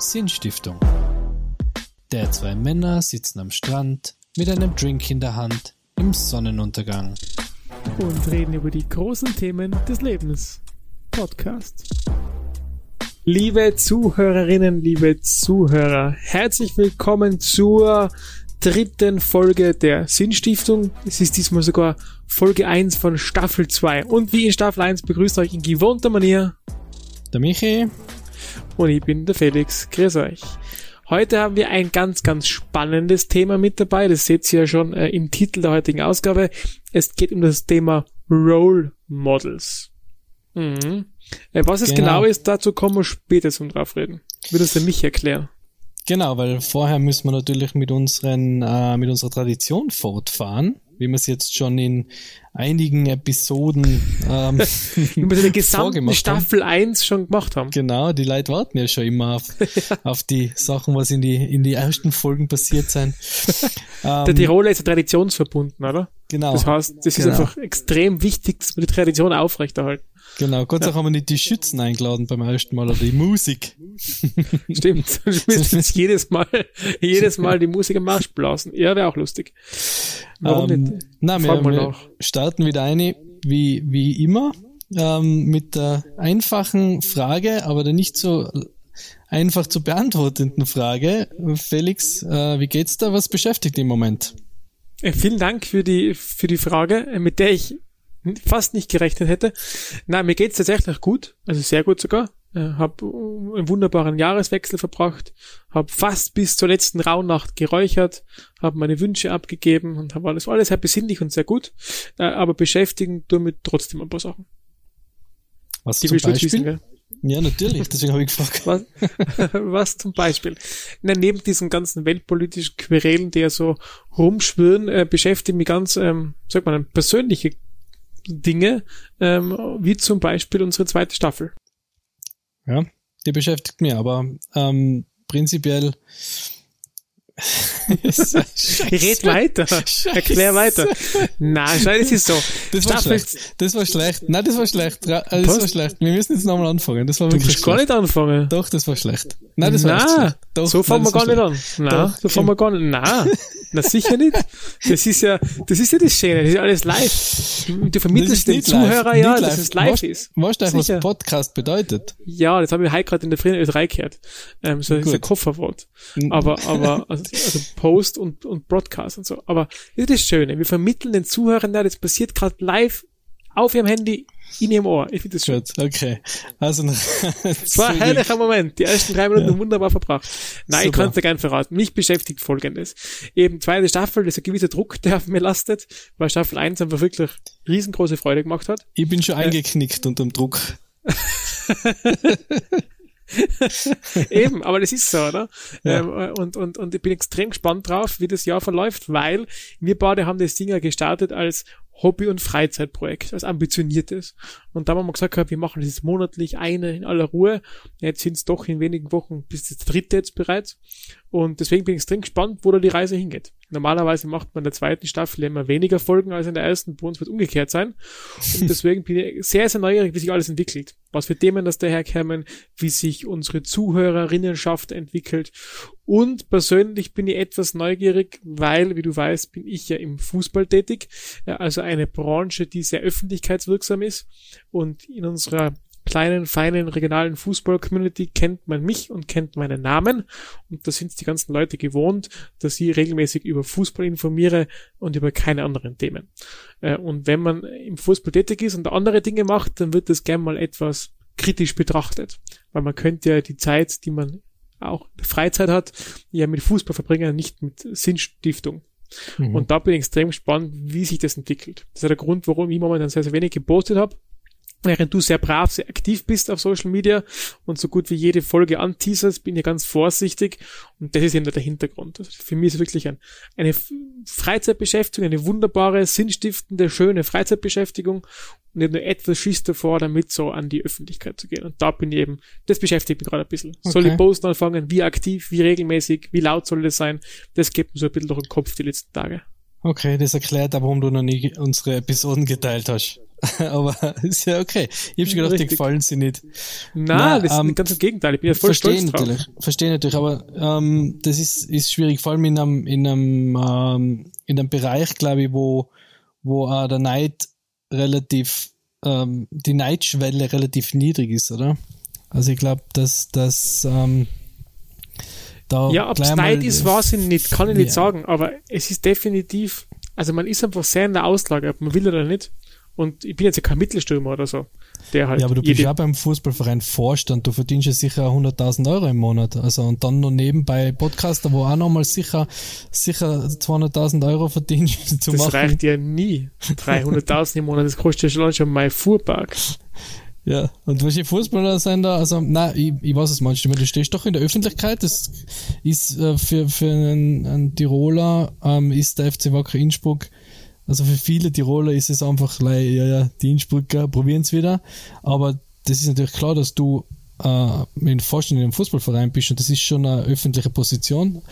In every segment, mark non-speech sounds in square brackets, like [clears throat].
Sinnstiftung. Der zwei Männer sitzen am Strand mit einem Drink in der Hand im Sonnenuntergang. und reden über die großen Themen des Lebens. Podcast. Liebe Zuhörerinnen, liebe Zuhörer, herzlich willkommen zur dritten Folge der Sinnstiftung. Es ist diesmal sogar Folge 1 von Staffel 2. Und wie in Staffel 1 begrüßt euch in gewohnter Manier Der Michi, und ich bin der Felix. Grüß euch. Heute haben wir ein ganz, ganz spannendes Thema mit dabei. Das seht ihr ja schon äh, im Titel der heutigen Ausgabe. Es geht um das Thema Role Models. Mhm. Äh, was es Genau. genau. ist, dazu kommen wir später zum drauf reden. Wird es der mich erklären. Genau, weil vorher müssen wir natürlich mit unseren, äh, mit unserer Tradition fortfahren, wie wir es jetzt schon in einigen Episoden ähm, [laughs] Wie wir die gesamte vorgemacht haben. Staffel 1 schon gemacht haben. Genau, die Leute warten ja schon immer auf, [laughs] auf die Sachen, was in die, in die ersten Folgen passiert sein. Der Ähm, Tiroler ist ja traditionsverbunden, oder? Genau, Das heißt, das Genau. ist einfach extrem wichtig, dass wir die Tradition aufrechterhalten. genau. Gott sei Dank haben wir nicht die Schützen eingeladen beim ersten Mal oder die Musik. [laughs] Stimmt. [laughs] Sonst müssen wir jetzt jedes Mal, jedes Mal die Musik am Marsch blasen. Ja, wäre auch lustig. Warum Ähm, nicht? Na, wir, wir starten wieder eine, wie, wie immer, ähm, mit der einfachen Frage, aber der nicht so einfach zu beantwortenden Frage. Felix, äh, wie geht's da? Was beschäftigt dich im Moment? Äh, Vielen Dank für die, für die Frage, äh, mit der ich fast nicht gerechnet hätte. Nein, mir geht's tatsächlich gut, also sehr gut sogar. Äh, hab äh, einen wunderbaren Jahreswechsel verbracht, hab fast bis zur letzten Rauhnacht geräuchert, hab meine Wünsche abgegeben und habe alles, alles sehr besinnlich und sehr gut. Äh, aber beschäftigen mich trotzdem ein paar Sachen. Was Die zum Beispiel? wissen? Ja, natürlich, deswegen habe ich gefragt. [laughs] Was, was zum Beispiel? Na, neben diesen ganzen weltpolitischen Querelen, die ja so rumschwirren, äh, beschäftigen mich ganz, ähm, sagt man, persönliche Dinge, ähm, wie zum Beispiel unsere zweite Staffel. Ja, die beschäftigt mich, aber ähm, prinzipiell. [laughs] Red weiter, erklär weiter. Na, schau, das ist so. Das war Staffel, schlecht. Das war schlecht. Nein, das war schlecht. Äh, Das Was? war schlecht. Wir müssen jetzt nochmal anfangen. Das war du musst gar nicht anfangen. Doch, das war schlecht. Nein, das war Na, schlecht. Doch, so nein, fangen wir gar nicht an. Na, Doch, so fangen wir gar nicht. Na, [laughs] na sicher nicht. Das ist ja, das ist ja das Schöne. Das ist ja alles live. Du vermittelst den live, Zuhörer ja, dass es live weißt, ist. Weißt du eigentlich, was Podcast bedeutet? Ja, das habe ich heute gerade in der Frühen Ö3 gehört. Ähm, so ist ein Kofferwort. Aber, aber, also, also Post und, und Broadcast und so. Aber das ist das Schöne. Wir vermitteln den Zuhörern da, das passiert gerade live auf ihrem Handy, in ihrem Ohr. Ich finde das schön. Okay. Also, [laughs] Es war ein herrlicher Moment. Die ersten drei Minuten wunderbar verbracht. Nein, ich Super. kann es dir gern verraten. Mich beschäftigt Folgendes. Eben zweite Staffel, das ist ein gewisser Druck, der auf mir lastet, weil Staffel 1 einfach wirklich riesengroße Freude gemacht hat. Ich bin schon eingeknickt unter dem Druck. [laughs] Eben, aber das ist so, oder? Ja. Ähm, und, und, und ich bin extrem gespannt drauf, wie das Jahr verläuft, weil wir beide haben das Ding ja gestartet als Hobby- und Freizeitprojekt, als ambitioniertes. Und da haben wir gesagt, wir machen das jetzt monatlich eine in aller Ruhe. Jetzt sind es doch in wenigen Wochen bis das dritte jetzt bereits. Und deswegen bin ich extrem gespannt, wo da die Reise hingeht. Normalerweise macht man in der zweiten Staffel immer weniger Folgen als in der ersten. Bei uns wird umgekehrt sein. Und [laughs] deswegen bin ich sehr, sehr neugierig, wie sich alles entwickelt. Was für Themen das daherkämen, wie sich unsere Zuhörerinnenschaft entwickelt. Und persönlich bin ich etwas neugierig, weil, wie du weißt, bin ich ja im Fußball tätig. Ja, Also eine Branche, die sehr öffentlichkeitswirksam ist. Und in unserer kleinen, feinen, regionalen Fußball-Community kennt man mich und kennt meinen Namen. Und da sind die ganzen Leute gewohnt, dass ich regelmäßig über Fußball informiere und über keine anderen Themen. Äh, Und wenn man im Fußball tätig ist und andere Dinge macht, dann wird das gern mal etwas kritisch betrachtet. Weil man könnte ja die Zeit, die man auch Freizeit hat, ja mit Fußball verbringen, nicht mit Sinnstiftung. Mhm. Und da bin ich extrem gespannt, wie sich das entwickelt. Das ist der Grund, warum ich momentan sehr, sehr wenig gepostet habe. Während du sehr brav, sehr aktiv bist auf Social Media und so gut wie jede Folge anteaserst, bin ich ganz vorsichtig. Und das ist eben der Hintergrund. Also für mich ist es wirklich ein, eine Freizeitbeschäftigung, eine wunderbare, sinnstiftende, schöne Freizeitbeschäftigung. Und ich habe nur etwas Schiss davor, damit so an die Öffentlichkeit zu gehen. Und da bin ich eben, das beschäftigt mich gerade ein bisschen. Soll Okay. ich posten anfangen? Wie aktiv? Wie regelmäßig? Wie laut soll das sein? Das geht mir so ein bisschen durch den Kopf die letzten Tage. Okay, das erklärt aber, warum du noch nie unsere Episoden geteilt hast. [laughs] aber ist ja okay. Ich hab schon gedacht, Richtig. die gefallen sie nicht. Nein, Na, das ähm, ist ganz im Gegenteil. Ich bin ja voll Verstehe stolz drauf. natürlich, verstehe natürlich, aber ähm, das ist, ist schwierig, vor allem in einem, in einem, ähm, in einem Bereich, glaube ich, wo, wo auch der Neid relativ, ähm, die Neidschwelle relativ niedrig ist, oder? Also ich glaube, dass, dass ähm, da Ja, ob es Neid ist, weiß ich nicht, kann ich nicht Ja. sagen, aber es ist definitiv, also man ist einfach sehr in der Auslage, ob man will oder nicht. Und ich bin jetzt ja kein Mittelstürmer oder so, der halt Ja, aber du bist ja beim Fußballverein Vorstand, du verdienst ja sicher 100.000 Euro im Monat. Also, und dann noch nebenbei Podcaster, wo auch nochmal sicher, sicher 200.000 Euro verdienst [laughs] zu das machen. reicht ja nie. 300.000 im Monat, das kostet ja schon schon mein Fuhrpark. Ja, und welche Fußballer sein da? Also, na, ich, ich weiß es manchmal, du stehst doch in der Öffentlichkeit. Das ist äh, für, für einen, einen Tiroler ähm, ist der FC Wacker Innsbruck, also für viele Tiroler ist es einfach, ja, ja, die Innsbrucker probieren's wieder. Aber das ist natürlich klar, dass du äh, in Vorstand in einem Fußballverein bist und das ist schon eine öffentliche Position.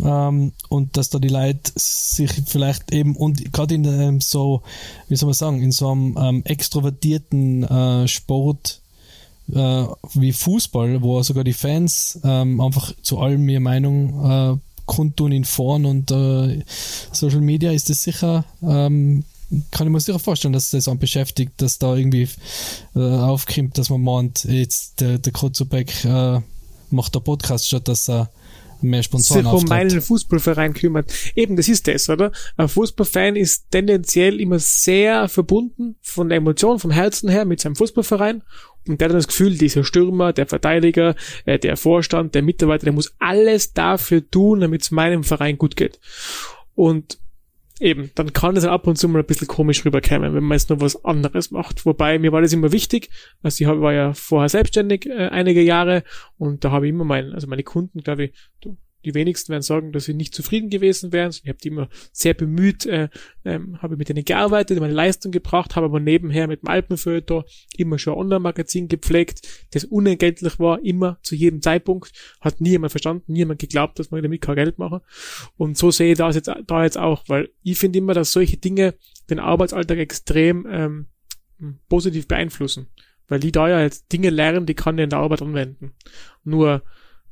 Ähm, und dass da die Leute sich vielleicht eben und gerade in einem so, wie soll man sagen, in so einem ähm, extrovertierten äh, Sport äh, wie Fußball, wo sogar die Fans ähm, einfach zu allem ihre Meinung äh, kundtun in Foren und äh, Social Media ist das sicher, ähm, kann ich mir sicher vorstellen, dass das einen beschäftigt, dass da irgendwie äh, aufkommt, dass man meint, jetzt der, der Kurzubek äh, macht der Podcast, statt dass er mehr Sponsoren sich um meinen Fußballverein kümmert. Eben, das ist das, oder? Ein Fußballfan ist tendenziell immer sehr verbunden von der Emotion, vom Herzen her mit seinem Fußballverein. Und der hat dann das Gefühl, dieser Stürmer, der Verteidiger, äh, der Vorstand, der Mitarbeiter, der muss alles dafür tun, damit es meinem Verein gut geht. Und eben, dann kann es ab und zu mal ein bisschen komisch rüberkommen, wenn man jetzt nur was anderes macht. Wobei, mir war das immer wichtig. Also ich war ja vorher selbstständig äh, einige Jahre und da habe ich immer meinen, also meine Kunden, glaube ich, die wenigsten werden sagen, dass sie nicht zufrieden gewesen wären. Ich habe die immer sehr bemüht, äh, ähm, habe mit denen gearbeitet, meine Leistung gebracht, habe aber nebenher mit dem Alpenfeuilleton immer schon ein Online-Magazin gepflegt, das unentgeltlich war, immer zu jedem Zeitpunkt. Hat nie jemand verstanden, nie jemand geglaubt, dass man damit kein Geld machen. Und so sehe ich das jetzt, da jetzt auch, weil ich finde immer, dass solche Dinge den Arbeitsalltag extrem ähm, positiv beeinflussen. Weil die da ja jetzt Dinge lernen, die kann ich in der Arbeit anwenden. Nur,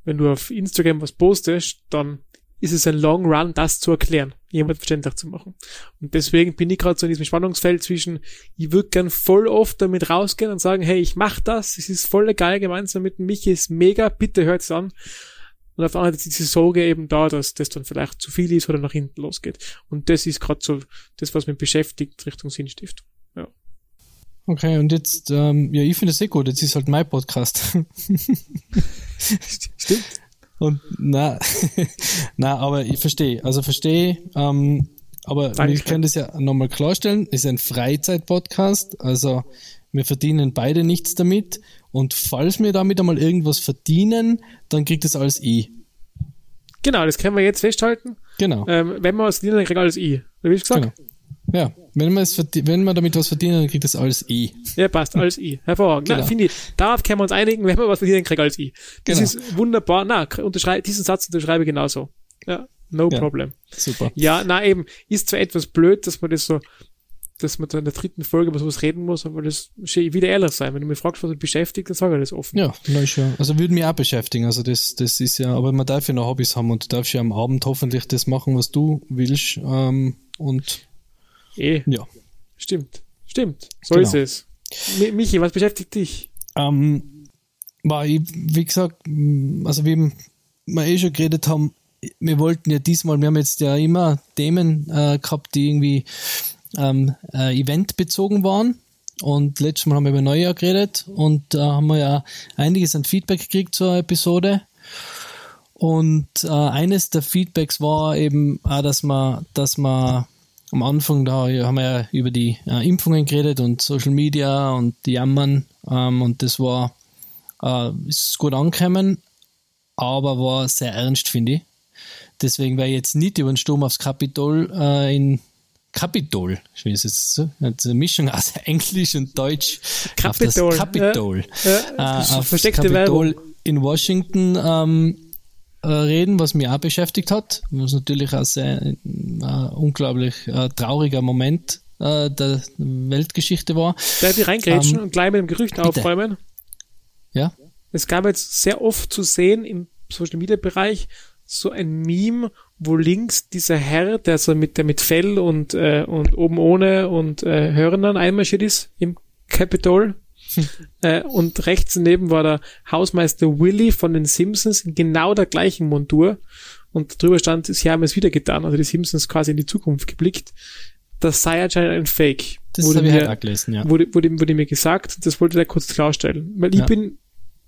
wenn du auf Instagram was postest, dann ist es ein Long Run, das zu erklären, jemand verständlich zu machen. Und deswegen bin ich gerade so in diesem Spannungsfeld zwischen, ich würde gern voll oft damit rausgehen und sagen, hey, ich mach das, es ist voll geil gemeinsam mit dem Michi, ist mega, bitte hört's an. Und auf der anderen Seite ist diese Sorge eben da, dass das dann vielleicht zu viel ist oder nach hinten losgeht. Und das ist gerade so das, was mich beschäftigt Richtung Sinnstiftung. Okay, und jetzt, ähm, ja, ich finde es sehr gut, jetzt ist halt mein Podcast. [laughs] Stimmt. Und na, [laughs] na, aber ich verstehe, also verstehe, ähm, aber Danke. wir können das ja nochmal klarstellen, es ist ein Freizeit-Podcast, also wir verdienen beide nichts damit und falls wir damit einmal irgendwas verdienen, dann kriegt es alles ich. Genau, das können wir jetzt festhalten. Genau. Ähm, wenn wir was verdienen, dann kriegt alles ich. Wie ich gesagt? Genau. Ja, wenn man, es wenn man damit was verdienen, dann kriegt das alles ich. Ja, passt, alles ich. Hervorragend. Genau. Na, finde ich, darauf können wir uns einigen, wenn wir was verdienen, kriegt alles ich. Das Genau. ist wunderbar. Na, unterschrei diesen Satz unterschreibe ich genauso. Ja, no Ja. problem. Super. Ja, na eben, ist zwar etwas blöd, dass man das so, dass man da in der dritten Folge über sowas reden muss, aber das ich wieder ehrlich sein. Wenn du mich fragst, was mich beschäftigt, dann sage ich das offen. Ja, na ist ja. Also würde mich auch beschäftigen. Also das, das ist ja, aber man darf ja noch Hobbys haben und du darfst ja am Abend hoffentlich das machen, was du willst. Ähm, und Eh, ja. stimmt. Stimmt. So Genau. ist es. Mi- Michi, was beschäftigt dich? Ähm, war ich, wie gesagt, m, also wie wir eh schon geredet haben, wir wollten ja diesmal, wir haben jetzt ja immer Themen äh, gehabt, die irgendwie ähm, äh, eventbezogen waren. Und letztes Mal haben wir über Neujahr geredet und da haben wir ja einiges an Feedback gekriegt zur Episode. Und äh, eines der Feedbacks war eben auch, dass man, dass man am Anfang da haben wir ja über die äh, Impfungen geredet und Social Media und die Jammern ähm, und das war äh, ist gut angekommen, aber war sehr ernst, finde ich. Deswegen wäre ich jetzt nicht über den Sturm aufs Kapitol äh, in Kapitol, wie ist es so? Eine Mischung aus [laughs] Englisch und Deutsch. Kapitol, Auf das Kapitol. Ja, Äh, auf versteckte Kapitol Werbung. in Washington ähm, äh, reden, was mich auch beschäftigt hat. Was natürlich auch sehr äh, unglaublich äh, trauriger Moment äh, der Weltgeschichte war. Darf ich reingrätschen um, und gleich mit dem Gerücht bitte. aufräumen? Ja. Es gab jetzt sehr oft zu sehen im Social Media Bereich so ein Meme, wo links dieser Herr, der so mit der mit Fell und äh, und oben ohne und äh, Hörnern einmarschiert ist im Capitol. Äh, und rechts daneben war der Hausmeister Willy von den Simpsons in genau der gleichen Montur. Und drüber stand, sie haben es wieder getan. Also die Simpsons quasi in die Zukunft geblickt. Das sei anscheinend ein Fake. Das habe ich halt gelesen, ja. Wurde, wurde, wurde mir gesagt, das wollte er kurz klarstellen. Weil ich ja. bin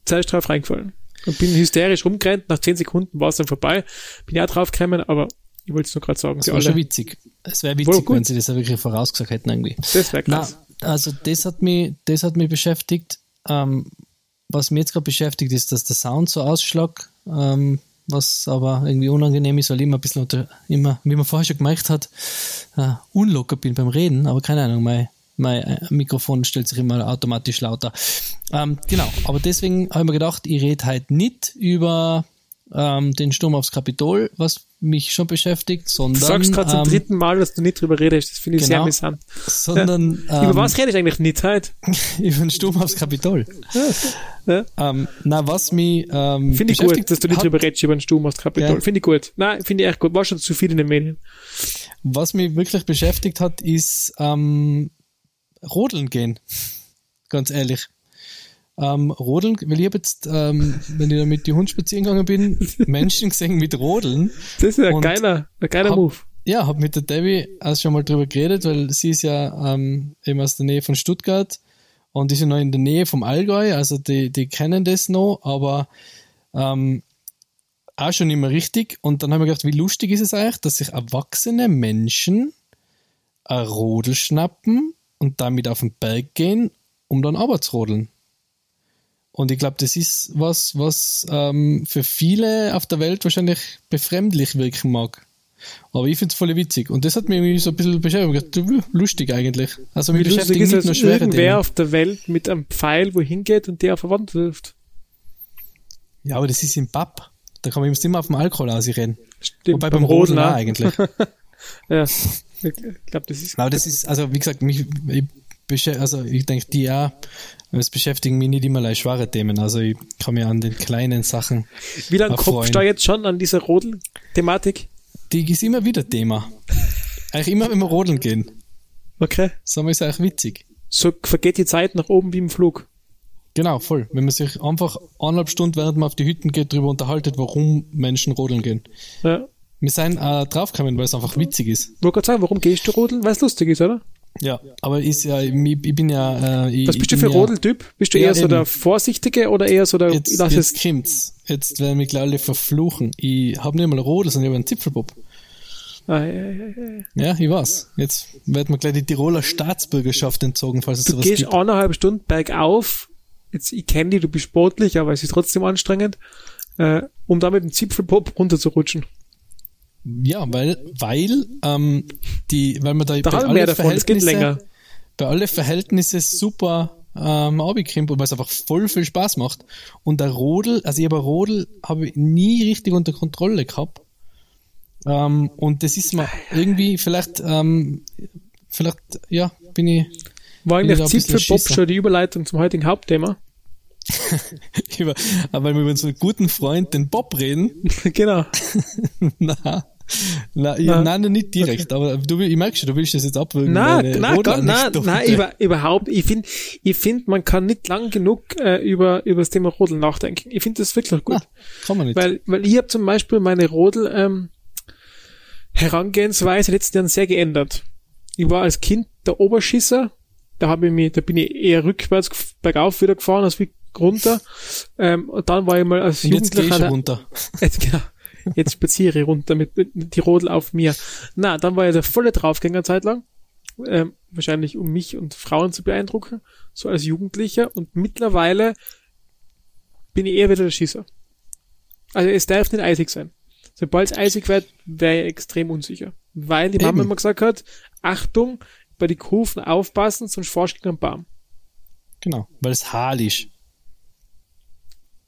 zuerst drauf reingefallen. Und bin hysterisch rumgerannt. Nach zehn Sekunden war es dann vorbei. Bin ja drauf gekommen, aber ich wollte es nur gerade sagen. Das wäre schon witzig. Es wäre witzig, wenn sie das wirklich vorausgesagt hätten irgendwie. Das wäre krass. Na, also das hat mich, das hat mich beschäftigt. Ähm, was mich jetzt gerade beschäftigt, ist, dass der Sound so ausschlag, ähm, was aber irgendwie unangenehm ist, weil ich immer ein bisschen unter, immer, wie man vorher schon gemerkt hat, äh, unlocker bin beim Reden, aber keine Ahnung, mein mein äh, Mikrofon stellt sich immer automatisch lauter. Ähm, genau, aber deswegen habe ich mir gedacht, ich rede halt nicht über ähm, den Sturm aufs Kapitol, was mich schon beschäftigt, sondern. Du sagst gerade ähm, zum dritten Mal, dass du nicht drüber redest, das finde ich genau, sehr amüsant. Sondern. Ja. über was ähm, redest du eigentlich nicht heute? [laughs] über den Sturm aufs Kapitol. Ja. Ähm, na, was mich. Ähm, finde ich gut, dass du nicht drüber redest, über den Sturm aufs Kapitol. Ja. Finde ich gut. Nein, finde ich echt gut. War schon zu viel in den Medien. Was mich wirklich beschäftigt hat, ist ähm, rodeln gehen. [laughs] Ganz ehrlich. Ähm, rodeln, weil ich habe jetzt, ähm, wenn ich da mit die Hund spazieren gegangen bin, [laughs] Menschen gesehen mit Rodeln. Das ist ja ein geiler, ein geiler hab, Move. Ja, habe mit der Debbie auch schon mal drüber geredet, weil sie ist ja ähm, eben aus der Nähe von Stuttgart und ist ja noch in der Nähe vom Allgäu, also die, die kennen das noch, aber ähm, auch schon immer richtig. Und dann haben wir gedacht, wie lustig ist es eigentlich, dass sich erwachsene Menschen ein Rodel schnappen und damit auf den Berg gehen, um dann aber zu rodeln. Und ich glaube, das ist was, was ähm, für viele auf der Welt wahrscheinlich befremdlich wirken mag. Aber ich finde es voll witzig. Und das hat mich so ein bisschen beschäftigt. Lustig eigentlich. Also mich beschäftigt nicht nur schwere irgendwer Themen. auf der Welt mit einem Pfeil wohin geht und der auf der Wand wirft. Ja, aber das ist im Pub. Da kann man immer auf dem Alkohol ausreden. Stimmt, Wobei beim, beim Rodeln auch eigentlich. [laughs] ja. Ich glaube, das ist. Aber das ist, also wie gesagt, mich, ich, also ich denke, die auch, es beschäftigen mich nicht immer leicht schwere Themen. Also ich kann mir an den kleinen Sachen. Wie lange kopfst du jetzt schon an dieser Rodel-Thematik? Die ist immer wieder Thema. Eigentlich immer, wenn wir rodeln gehen. Okay. So ist eigentlich witzig. So vergeht die Zeit nach oben wie im Flug. Genau, voll. Wenn man sich einfach eineinhalb Stunden, während man auf die Hütten geht, darüber unterhaltet, warum Menschen rodeln gehen. Ja. Wir sind äh, draufgekommen, weil es einfach witzig ist. Ich wollte gerade sagen, warum gehst du rodeln? Weil es lustig ist, oder? Ja, aber ist ja, ich, ich bin ja. Äh, ich, Was bist du für ein Rodeltyp? Bist du eher ja, so der Vorsichtige oder eher so der. Jetzt, lass jetzt kommt's. Jetzt werden mich gleich alle verfluchen. Ich habe nicht mal Rodel, sondern ich habe einen Zipfelbob. Ah, ja, ja, ja. ja, ich weiß. Jetzt wird mir gleich die Tiroler Staatsbürgerschaft entzogen, falls es du sowas gehst gibt. eineinhalb Stunden bergauf. Jetzt, ich kenne dich, du bist sportlich, aber es ist trotzdem anstrengend, äh, um da mit dem Zipfelbob runterzurutschen. Ja, weil, weil, ähm, die, weil man da, da bei alle davon, Verhältnisse, bei alle Verhältnisse super ähm, abgekrimmt weil es einfach voll viel Spaß macht. Und der Rodel, also ich habe Rodel habe ich nie richtig unter Kontrolle gehabt. Ähm, und das ist mir irgendwie vielleicht, ähm, vielleicht, ja, bin ich. War eigentlich Zipfelpop schon die Überleitung zum heutigen Hauptthema? [laughs] aber wenn wir über unseren guten Freund, den Bob, reden. [laughs] genau. [laughs] na, na, ja, nein, nicht direkt, okay. aber du, ich merke schon, du willst das jetzt abwürgen. Nein, nein, Gott, nein, nein, über, überhaupt. Ich finde, ich finde, man kann nicht lang genug äh, über, über das Thema Rodel nachdenken. Ich finde das wirklich gut. Ah, kann man nicht. Weil, weil ich habe zum Beispiel meine Rodel ähm, Herangehensweise letzten Jahren sehr geändert. Ich war als Kind der Oberschisser, da habe ich mich, da bin ich eher rückwärts bergauf wieder gefahren als wie runter. Ähm, und dann war ich mal als und Jugendlicher. Jetzt runter. Jetzt, genau. Jetzt spaziere ich runter mit, mit die Rodel auf mir. Na, dann war ich der volle Draufgänger Zeit lang. Ähm, wahrscheinlich um mich und Frauen zu beeindrucken. So als Jugendlicher. Und mittlerweile bin ich eher wieder der Schießer. Also es darf nicht eisig sein. Sobald es eisig wird, wäre ich extrem unsicher. Weil die Mama Eben. immer gesagt hat, Achtung, bei den Kufen aufpassen, sonst forschst du am Baum. Genau, weil es ist.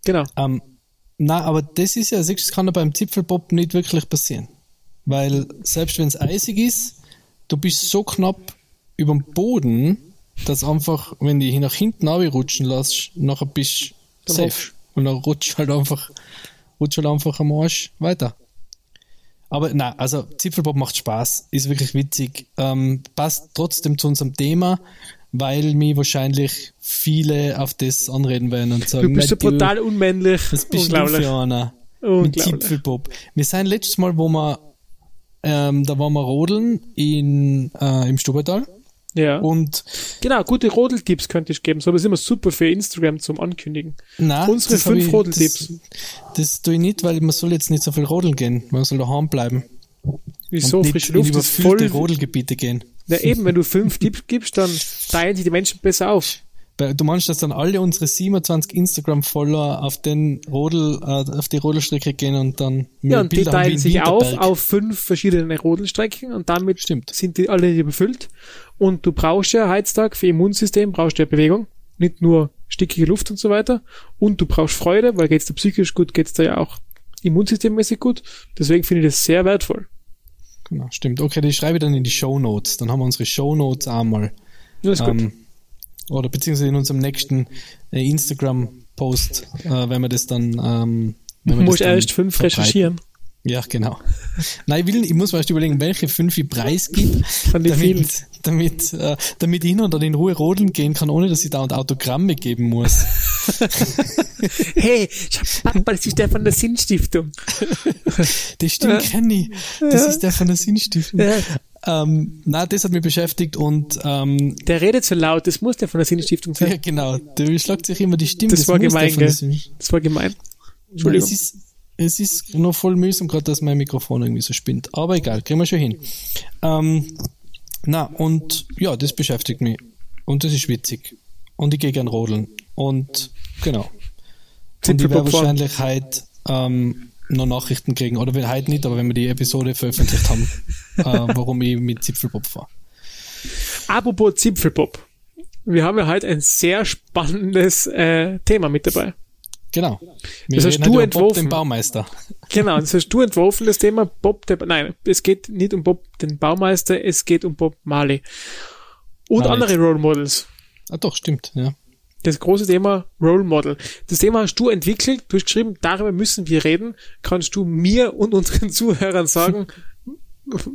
Genau. Ähm, na, aber das ist ja, das kann ja beim Zipfelbob nicht wirklich passieren. Weil selbst wenn es eisig ist, du bist so knapp über den Boden, dass einfach, wenn die nach hinten rutschen lässt, nachher bist du safe. Und dann rutscht halt einfach, rutscht halt einfach am Arsch weiter. Aber na, also Zipfelpop macht Spaß, ist wirklich witzig, ähm, passt trotzdem zu unserem Thema, weil mir wahrscheinlich viele auf das anreden werden und sagen, du bist so brutal unmännlich. Das bist du für einer mit. Wir sind letztes Mal, wo wir, ähm, da waren wir rodeln in, äh, im Stubertal. Ja. Und genau, gute Rodeltipps könnte ich geben. So, das ist immer super für Instagram zum Ankündigen. Nein, Unsere fünf ich, Rodeltipps. Das, das tue ich nicht, weil man soll jetzt nicht so viel rodeln gehen. Man soll daheim bleiben. Wieso? Frische Luft in voll. Rodelgebiete gehen. Ja, [laughs] eben, wenn du fünf Tipps gibst, dann teilen sich die Menschen besser auf. Du meinst, dass dann alle unsere 27 Instagram-Follower auf den Rodel, äh, auf die Rodelstrecke gehen und dann Ja, und die teilen sich auf auf fünf verschiedene Rodelstrecken und damit Stimmt. sind die alle befüllt. Und du brauchst ja heutzutage für Immunsystem brauchst du ja Bewegung, nicht nur stickige Luft und so weiter. Und du brauchst Freude, weil geht's dir psychisch gut, geht's dir ja auch immunsystemmäßig gut. Deswegen finde ich das sehr wertvoll. Genau, stimmt. Okay, die schreibe ich dann in die Show Notes. Dann haben wir unsere Show Notes einmal. Ja, ist gut. Ähm, oder beziehungsweise in unserem nächsten äh, Instagram-Post, äh, wenn wir das dann. Ähm, wenn Du wir musst das dann erst fünf verbreiten. recherchieren. Ja, genau. Nein, ich will, ich muss mir erst überlegen, welche fünf ich vielen. damit, damit, äh, damit ich und dann in Ruhe rodeln gehen kann, ohne dass ich dauernd Autogramme geben muss. [laughs] Hey, Papa, das ist der von der Sinnstiftung. [laughs] Das stimmt, kenn ich. Das ist der von der Sinnstiftung. Ja. Ähm, na, das hat mich beschäftigt und ähm, Der redet so laut, das muss der von der Sinnstiftung [laughs] ja, sein. genau, der schlagt sich immer die Stimme. Das war muss der gemein, gell? Das war gemein. Entschuldigung. Es ist noch voll mühsam, gerade dass mein Mikrofon irgendwie so spinnt. Aber egal, kriegen wir schon hin. Ähm, na, und ja, das beschäftigt mich. Und das ist witzig. Und ich gehe gern rodeln. Und genau. Und ich werde wahrscheinlich heute ähm, noch Nachrichten kriegen. Oder wenn heute nicht, aber wenn wir die Episode veröffentlicht haben, [laughs] äh, warum ich mit Zipfelpop fahre. Apropos Zipfelpop. Wir haben ja heute ein sehr spannendes äh, Thema mit dabei. Genau. Wir Das hast reden du heute über Bob, entworfen. den Baumeister. [laughs] Genau, das hast du entworfen, das Thema Bob der, nein, es geht nicht um Bob den Baumeister, es geht um Bob Marley. Und Marley. andere Role Models. Ah, doch, stimmt, ja. Das große Thema Role Model. Das Thema hast du entwickelt, du hast geschrieben, darüber müssen wir reden. Kannst du mir und unseren [laughs] Zuhörern sagen,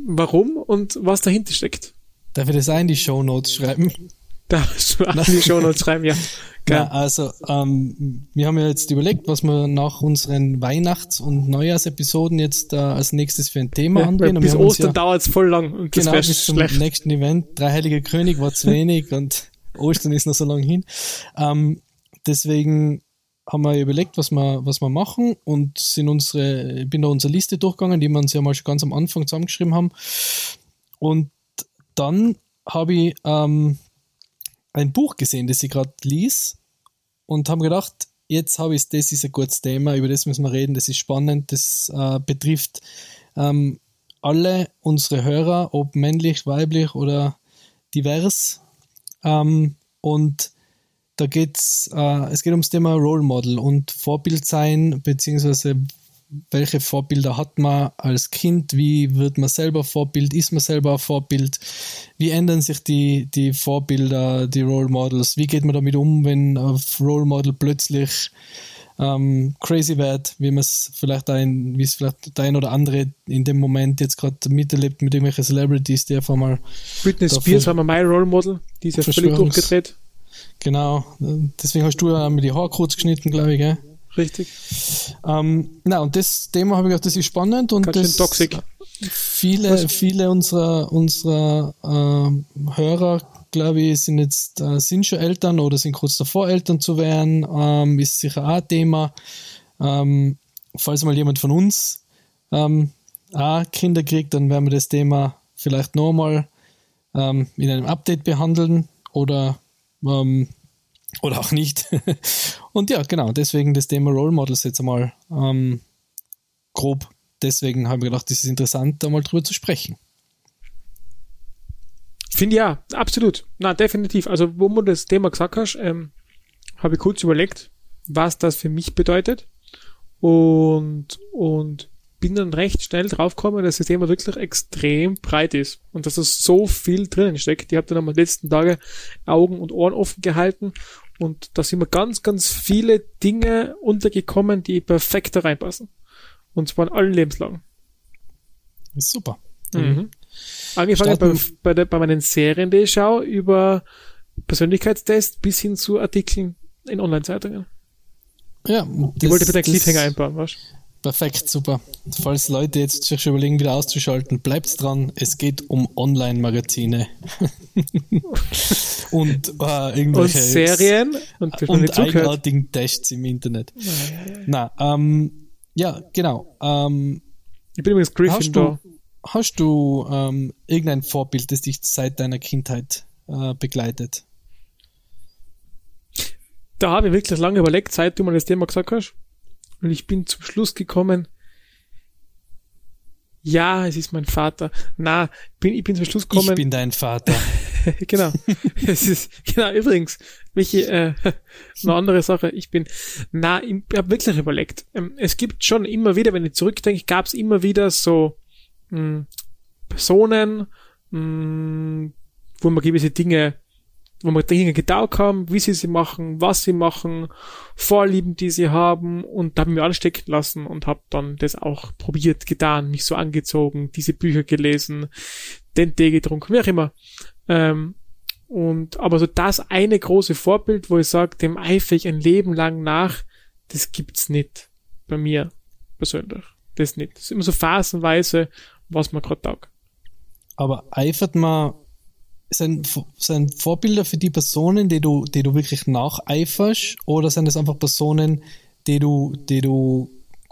warum und was dahinter steckt? Darf ich das auch in die Show Notes schreiben? Da auch in die Show Notes schreiben, ja. Ja, also ähm, wir haben ja jetzt überlegt, was wir nach unseren Weihnachts- und Neujahrsepisoden jetzt äh, als nächstes für ein Thema Ja, angehen. Und bis wir Ostern ja, dauert's voll lang und das genau bis zum schlecht. nächsten Event. Drei Heilige König war zu wenig und Ostern ist noch so lang hin. Ähm, deswegen haben wir überlegt, was wir, was wir machen und sind unsere, ich bin da unsere Liste durchgegangen, die wir uns ja mal schon ganz am Anfang zusammengeschrieben haben. Und dann habe ich ähm, ein Buch gesehen, das ich gerade lies und habe gedacht, jetzt habe ich das ist ein gutes Thema, über das müssen wir reden, das ist spannend, das äh, betrifft ähm, alle unsere Hörer, ob männlich, weiblich oder divers. Ähm, und da geht's, äh, es geht ums Thema Role Model und Vorbild sein, beziehungsweise welche Vorbilder hat man als Kind, wie wird man selber Vorbild, ist man selber ein Vorbild, wie ändern sich die, die Vorbilder, die Role Models, wie geht man damit um, wenn ein Role Model plötzlich ähm, crazy wird, wie man es vielleicht ein, wie es vielleicht der ein oder andere in dem Moment jetzt gerade miterlebt mit irgendwelchen Celebrities, die einfach mal Britney Spears war mal mein Role Model, die ist ja völlig durchgedreht. Genau, deswegen hast du ja mit die Haare kurz geschnitten, glaube ich, gell? Richtig. Ähm, na, und das Thema habe ich gedacht, das ist spannend und Ganz das toxic. viele, viele unserer, unserer ähm, Hörer, glaube ich, sind jetzt, äh, sind schon Eltern oder sind kurz davor, Eltern zu werden, ähm, ist sicher auch ein Thema. Ähm, falls mal jemand von uns ähm, auch Kinder kriegt, dann werden wir das Thema vielleicht nochmal ähm, in einem Update behandeln oder ähm, oder auch nicht. [laughs] Und ja, genau, deswegen das Thema Role Models jetzt einmal ähm, grob. Deswegen habe ich gedacht, das ist interessant, da mal drüber zu sprechen. Finde ja, absolut. Na, definitiv. Also, wo du das Thema gesagt hast, ähm, habe ich kurz überlegt, was das für mich bedeutet und, und bin dann recht schnell draufgekommen, dass das Thema wirklich extrem breit ist und dass es so viel drinnen steckt. Ich habe dann am letzten Tage Augen und Ohren offen gehalten und da sind mir ganz, ganz viele Dinge untergekommen, die perfekt da reinpassen. Und zwar in allen Lebenslagen. Super. Mhm. Angefangen bei, bei, der, bei meinen Serien, die ich schaue, über Persönlichkeitstests bis hin zu Artikeln in Online-Zeitungen. Ja, die wollte bitte einen Cliffhanger einbauen, was? Perfekt, super. Falls Leute jetzt sich überlegen, wieder auszuschalten, bleibt dran. Es geht um Online-Magazine. [laughs] und äh, irgendwelche und Serien und, und eigenartigen Tests im Internet. Ja, ja, ja. Na, ähm, ja, genau. Ähm, ich bin übrigens Gryffindor. Hast du, hast du ähm, irgendein Vorbild, das dich seit deiner Kindheit äh, begleitet? Da habe ich wirklich lange überlegt, seit du mal das Thema gesagt hast. Und ich bin zum Schluss gekommen, ja, es ist mein Vater. Na, bin, ich bin zum Schluss gekommen. Ich bin dein Vater. [laughs] genau. es ist, genau, übrigens, Michi, äh, eine andere Sache. Ich bin, na, ich habe wirklich überlegt. Ähm, es gibt schon immer wieder, wenn ich zurückdenke, gab es immer wieder so mh, hm, Personen, mh, hm, wo man gewisse Dinge wo wir Dinge getaugt haben, wie sie sie machen, was sie machen, Vorlieben, die sie haben und da habe ich mich anstecken lassen und habe dann das auch probiert, getan, mich so angezogen, diese Bücher gelesen, den Tee getrunken, wie auch immer. Ähm, und aber so das eine große Vorbild, wo ich sage, dem eifere ich ein Leben lang nach, das gibt's nicht bei mir persönlich. Das nicht. Das ist immer so phasenweise, was man gerade taugt. Aber eifert man sind, sind Vorbilder für die Personen, die du, die du wirklich nacheiferst, oder sind es einfach Personen, die du, die du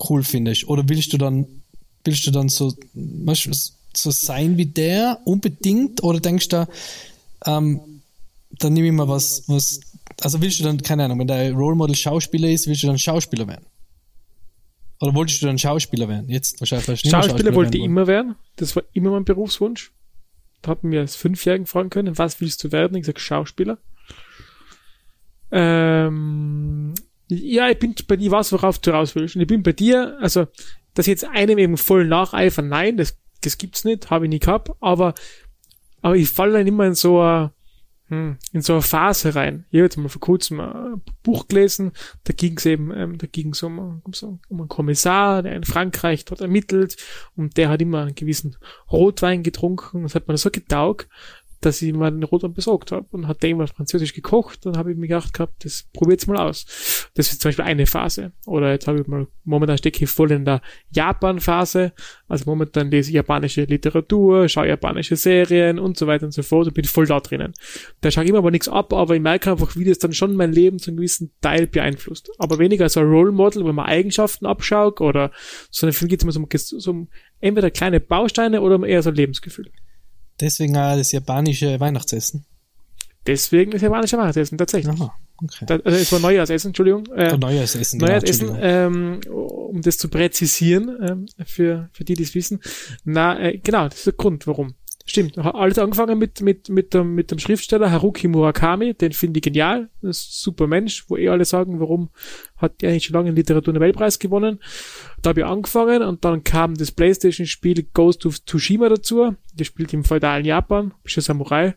cool findest? Oder willst du dann, willst du dann so, so sein wie der unbedingt? Oder denkst du, ähm, dann nehme ich mal was, was, also willst du dann, keine Ahnung, wenn dein Role Model Schauspieler ist, willst du dann Schauspieler werden? Oder wolltest du dann Schauspieler werden? Jetzt wahrscheinlich. Schauspieler, Schauspieler wollte ich immer werden. Das war immer mein Berufswunsch hat mir als Fünfjährigen fragen können, was willst du werden? Ich sag Schauspieler. Ähm, ja, ich bin bei dir, was worauf du raus willst. Und ich bin bei dir, also, dass jetzt einem eben voll nacheifern, nein, das, das gibt's nicht, habe ich nie gehabt, aber, aber ich falle dann immer in so ein, in so eine Phase rein. Ich habe jetzt mal vor kurzem ein Buch gelesen, da ging es eben, ähm, da ging es um, um, um einen Kommissar, der in Frankreich dort ermittelt und der hat immer einen gewissen Rotwein getrunken. Das hat man so getaugt, dass ich mal den Rotwein besorgt habe und hat immer französisch gekocht und habe ich mir gedacht gehabt, das probiert's mal aus. Das ist zum Beispiel eine Phase. Oder jetzt habe ich mal, momentan stecke ich voll in der Japan-Phase. Also momentan lese ich japanische Literatur, schaue japanische Serien und so weiter und so fort und bin voll da drinnen. Da schaue ich immer aber nichts ab, aber ich merke einfach, wie das dann schon mein Leben zu einem gewissen Teil beeinflusst. Aber weniger als ein Role Model, wo man Eigenschaften abschaut oder, sondern viel geht es immer so um, so um entweder kleine Bausteine oder eher so ein Lebensgefühl. Deswegen das japanische Weihnachtsessen. Deswegen das japanische Weihnachtsessen, tatsächlich. Aha, okay. Da, also es war Neujahrsessen, Entschuldigung. Äh, Neujahrsessen, Neujahrsessen, genau, ähm, um das zu präzisieren, ähm, für, für die, die es wissen. Na, äh, genau, das ist der Grund, warum. Stimmt, alles angefangen mit, mit, mit, dem, mit dem Schriftsteller Haruki Murakami, den finde ich genial, ein super Mensch, wo eh alle sagen, warum hat der eigentlich schon lange den Literatur-Nobelpreis gewonnen. Da habe ich angefangen und dann kam das Playstation-Spiel Ghost of Tsushima dazu, das spielt im feudalen Japan, bist ja Samurai.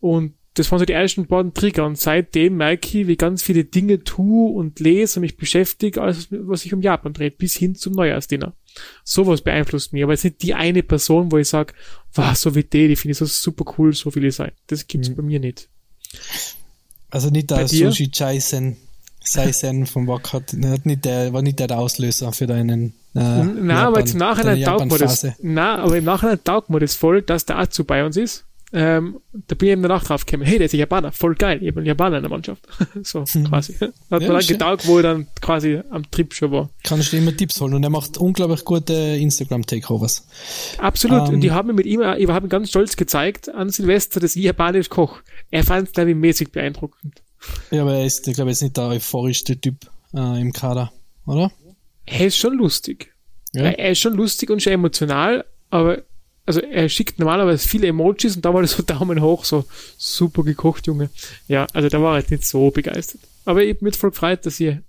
Und das waren so die ersten beiden Trigger und seitdem merke ich, wie ganz viele Dinge tue und lese und mich beschäftige, alles was sich um Japan dreht, bis hin zum Neujahrsdinner. Sowas beeinflusst mich, aber jetzt nicht die eine Person, wo ich sage, wow, so wie die, die finde ich so super cool, so ich sein. Das gibt's mhm. bei mir nicht. Also nicht der Sushi Chaisen, Saisen vom Wok hat, nicht der, war nicht der, Auslöser für deinen äh, Na, aber jetzt im Nachhinein taugt man das. Na, aber im Nachhinein taugt man das voll, dass der Azu bei uns ist ähm, da bin ich eben danach drauf gekommen, hey, der ist ein Japaner, voll geil, ich habe einen Japaner in der Mannschaft. [laughs] so, hm. quasi. [laughs] Hat ja, mir dann getaugt, wo er dann quasi am Trip schon war. Kannst du immer Tipps holen und er macht unglaublich gute Instagram-Takeovers. Absolut, ähm, und die haben mir mit ihm, ich habe ganz stolz gezeigt an Silvester, dass ich japanisch koch. Er fand es, glaube ich, mäßig beeindruckend. Ja, aber er ist, ich glaube, jetzt nicht der euphorischste Typ äh, im Kader, oder? Er ist schon lustig. Ja. Er ist schon lustig und schon emotional, aber also er schickt normalerweise viele Emojis und da war das [laughs] so Daumen hoch, so super gekocht, Junge. Ja, also da war er jetzt nicht so begeistert. Aber ich bin mit voll gefreut, dass ihr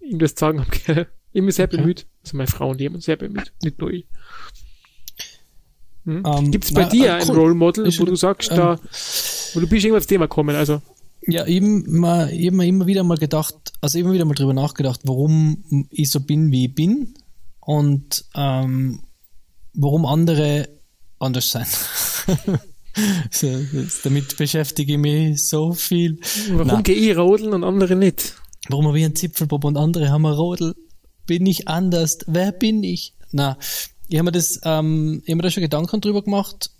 ihm das sagen habt. [laughs] Immer sehr bemüht. Also meine Frau und ich immer sehr bemüht, nicht nur ich. Hm? Ähm, Gibt es bei na, dir äh, ein cool. Role Model, wo du sagst, ähm, da, wo du bist irgendwann aufs Thema gekommen, also. Ja, eben mal, eben mal immer wieder mal gedacht, also immer wieder mal drüber nachgedacht, warum ich so bin, wie ich bin und ähm, warum andere anders sein. [laughs] damit beschäftige ich mich so viel. Warum Na. gehe ich rodeln und andere nicht? Warum habe ich einen Zipfelbob und andere haben einen Rodel? Bin ich anders? Wer bin ich? Na, ich habe mir das, ähm, ich hab mir da schon Gedanken drüber gemacht.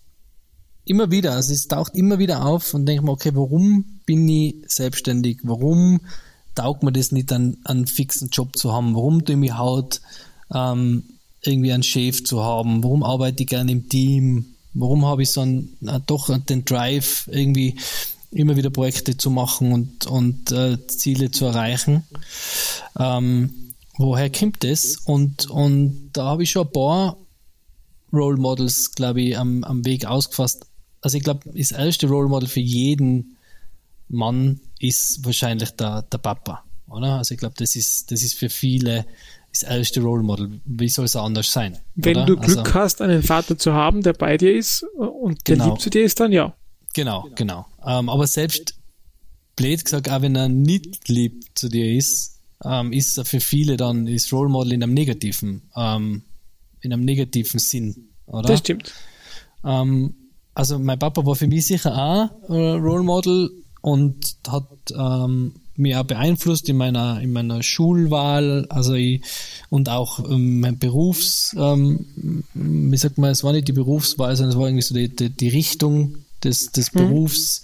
Immer wieder, also es taucht immer wieder auf und denke mir, okay, warum bin ich selbstständig? Warum taugt mir das nicht, einen, einen fixen Job zu haben? Warum tue ich mich Haut, ähm, irgendwie einen Chef zu haben? Warum arbeite ich gerne im Team? Warum habe ich so einen, doch den Drive, irgendwie immer wieder Projekte zu machen und, und äh, Ziele zu erreichen? Ähm, woher kommt das? Und, und da habe ich schon ein paar Role Models, glaube ich, am, am Weg ausgefasst. Also ich glaube, das erste Role Model für jeden Mann ist wahrscheinlich der, der Papa, oder? Also ich glaube, das ist, das ist für viele das erste Role Model. Wie soll es anders sein? Wenn oder? du Glück also, hast, einen Vater zu haben, der bei dir ist und der Genau. lieb zu dir ist, dann ja. Genau, genau. Ähm, aber selbst blöd gesagt, auch wenn er nicht lieb zu dir ist, ähm, ist er für viele dann ist Role Model in einem negativen, ähm, in einem negativen Sinn, oder? Das stimmt. Ähm, also mein Papa war für mich sicher auch äh, Role Model und hat ähm, mich auch beeinflusst in meiner in meiner Schulwahl, also ich, und auch ähm, mein Berufs, ähm, wie sagt man, es war nicht die Berufswahl, sondern es war irgendwie so die, die, die Richtung des, des Berufs,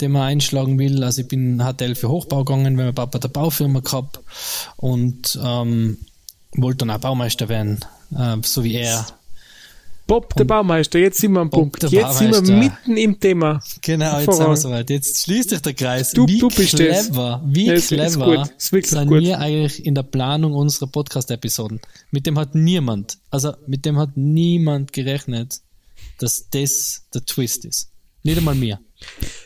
den man einschlagen will. Also ich bin HTL für Hochbau gegangen, weil mein Papa der Baufirma gehabt und ähm, wollte dann auch Baumeister werden, äh, so wie er. Bob, der Baumeister, jetzt sind wir am Bob, Punkt. Jetzt sind wir mitten im Thema. Genau, jetzt sind wir soweit. Jetzt schließt sich der Kreis. Du- wie du bist es. clever, wie Ja, ist- ist clever ist sind gut. wir eigentlich in der Planung unserer Podcast-Episoden. Mit dem hat niemand, also mit dem hat niemand gerechnet, dass das der Twist ist. Nicht einmal mir.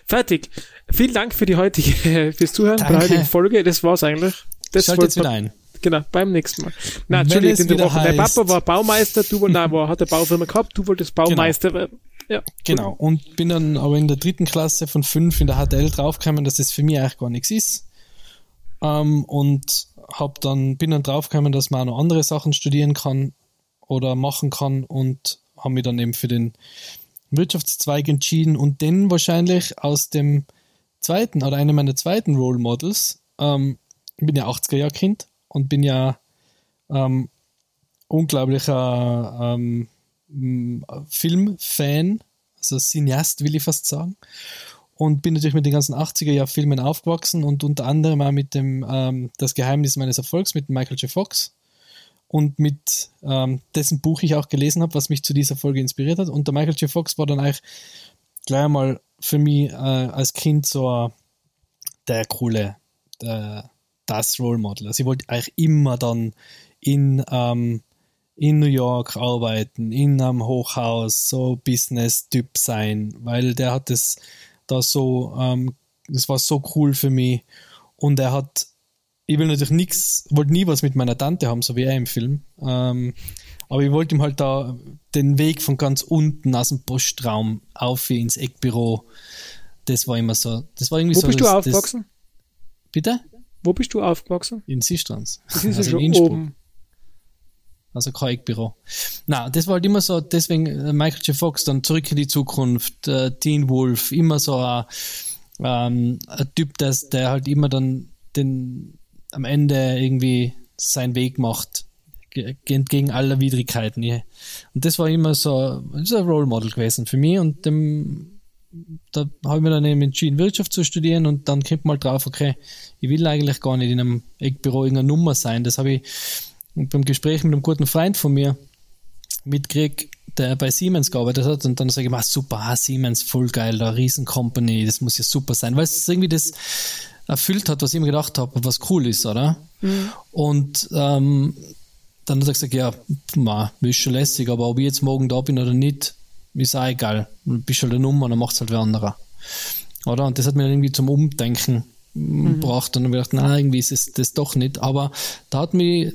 Fertig. Vielen Dank für die heutige, [laughs] fürs Zuhören bei der Danke. heutigen Folge. Das war's eigentlich. Das Schalt jetzt wieder ein. Genau, beim nächsten Mal. Wenn Entschuldigung, unterbrochen. Dein heißt- Papa war Baumeister, du wolltest, nein, war, hat eine Baufirma gehabt, du wolltest Baumeister werden. Ja. Genau. Und bin dann aber in der dritten Klasse von fünf in der HTL draufgekommen, dass das für mich eigentlich gar nichts ist. Ähm, und hab dann, bin dann draufgekommen, dass man auch noch andere Sachen studieren kann oder machen kann und habe mich dann eben für den Wirtschaftszweig entschieden und den wahrscheinlich aus dem zweiten oder einem meiner zweiten Role Models. Ähm, ich bin ja 80er-Jahr-Kind und bin ja ähm, unglaublicher ähm, Filmfan, also Cineast will ich fast sagen. Und bin natürlich mit den ganzen 80er-Jahr-Filmen aufgewachsen und unter anderem auch mit dem ähm, Das Geheimnis meines Erfolgs mit Michael J. Fox und mit ähm, dessen Buch ich auch gelesen habe, was mich zu dieser Folge inspiriert hat. Und der Michael J. Fox war dann eigentlich gleich einmal für mich äh, als Kind so der coole, der, das Role Model. Also ich wollte eigentlich immer dann in, ähm, in New York arbeiten, in einem Hochhaus, so Business-Typ sein, weil der hat das da so, ähm, das war so cool für mich. Und er hat, ich will natürlich nichts, wollte nie was mit meiner Tante haben, so wie er im Film. Ähm, aber ich wollte ihm halt da den Weg von ganz unten aus dem Postraum auf ins Eckbüro. Das war immer so. Das war irgendwie Wo so. bist du das, aufgewachsen? Das, bitte? Wo bist du aufgewachsen? In Sistrans. Das ist Also in Innsbruck. oben. Also kein Eckbüro. Na, das war halt immer so, deswegen äh, Michael J. Fox, dann Zurück in die Zukunft, äh, Teen Wolf, immer so ein, ähm, ein Typ, das, der halt immer dann den am Ende irgendwie seinen Weg macht, ge- entgegen aller Widrigkeiten. Und das war immer so, das ist ein Role Model gewesen für mich und dem, da habe ich mir dann eben entschieden, Wirtschaft zu studieren und dann kommt mal drauf, okay, ich will eigentlich gar nicht in einem Eckbüro irgendeine Nummer sein. Das habe ich beim Gespräch mit einem guten Freund von mir mitkrieg, der bei Siemens gearbeitet hat und dann sage ich mal, super, ah, Siemens, voll geil, da riesen Company, das muss ja super sein, weil es irgendwie das erfüllt hat, was ich mir gedacht habe, was cool ist, oder? Und ähm, dann hat er gesagt, ja, ma, ist schon lässig, aber ob ich jetzt morgen da bin oder nicht, ist auch egal. Du bist halt eine Nummer, dann macht's halt wer anderer. Oder? Und das hat mir dann irgendwie zum Umdenken mhm. braucht und dann gedacht, na, irgendwie ist es das doch nicht. Aber da hat mich,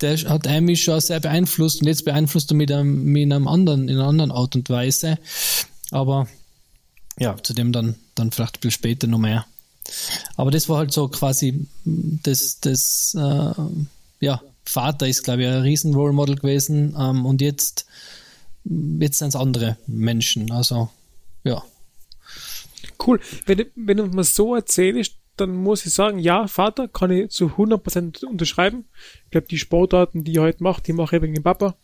der hat mich schon sehr beeinflusst und jetzt beeinflusst er mich, mich in einem anderen, in einer anderen Art und Weise. Aber ja, zu dem dann, dann vielleicht ein bisschen später noch mehr. Aber das war halt so quasi das, das äh, ja, Vater ist, glaube ich, ein riesen Role Model gewesen ähm, und jetzt, jetzt sind es andere Menschen. Also, ja. Cool. Wenn, wenn du mir so erzählst, dann muss ich sagen, ja, Vater, kann ich zu 100% unterschreiben. Ich glaube, die Sportarten, die ich heute mache, die mache ich wegen dem Papa.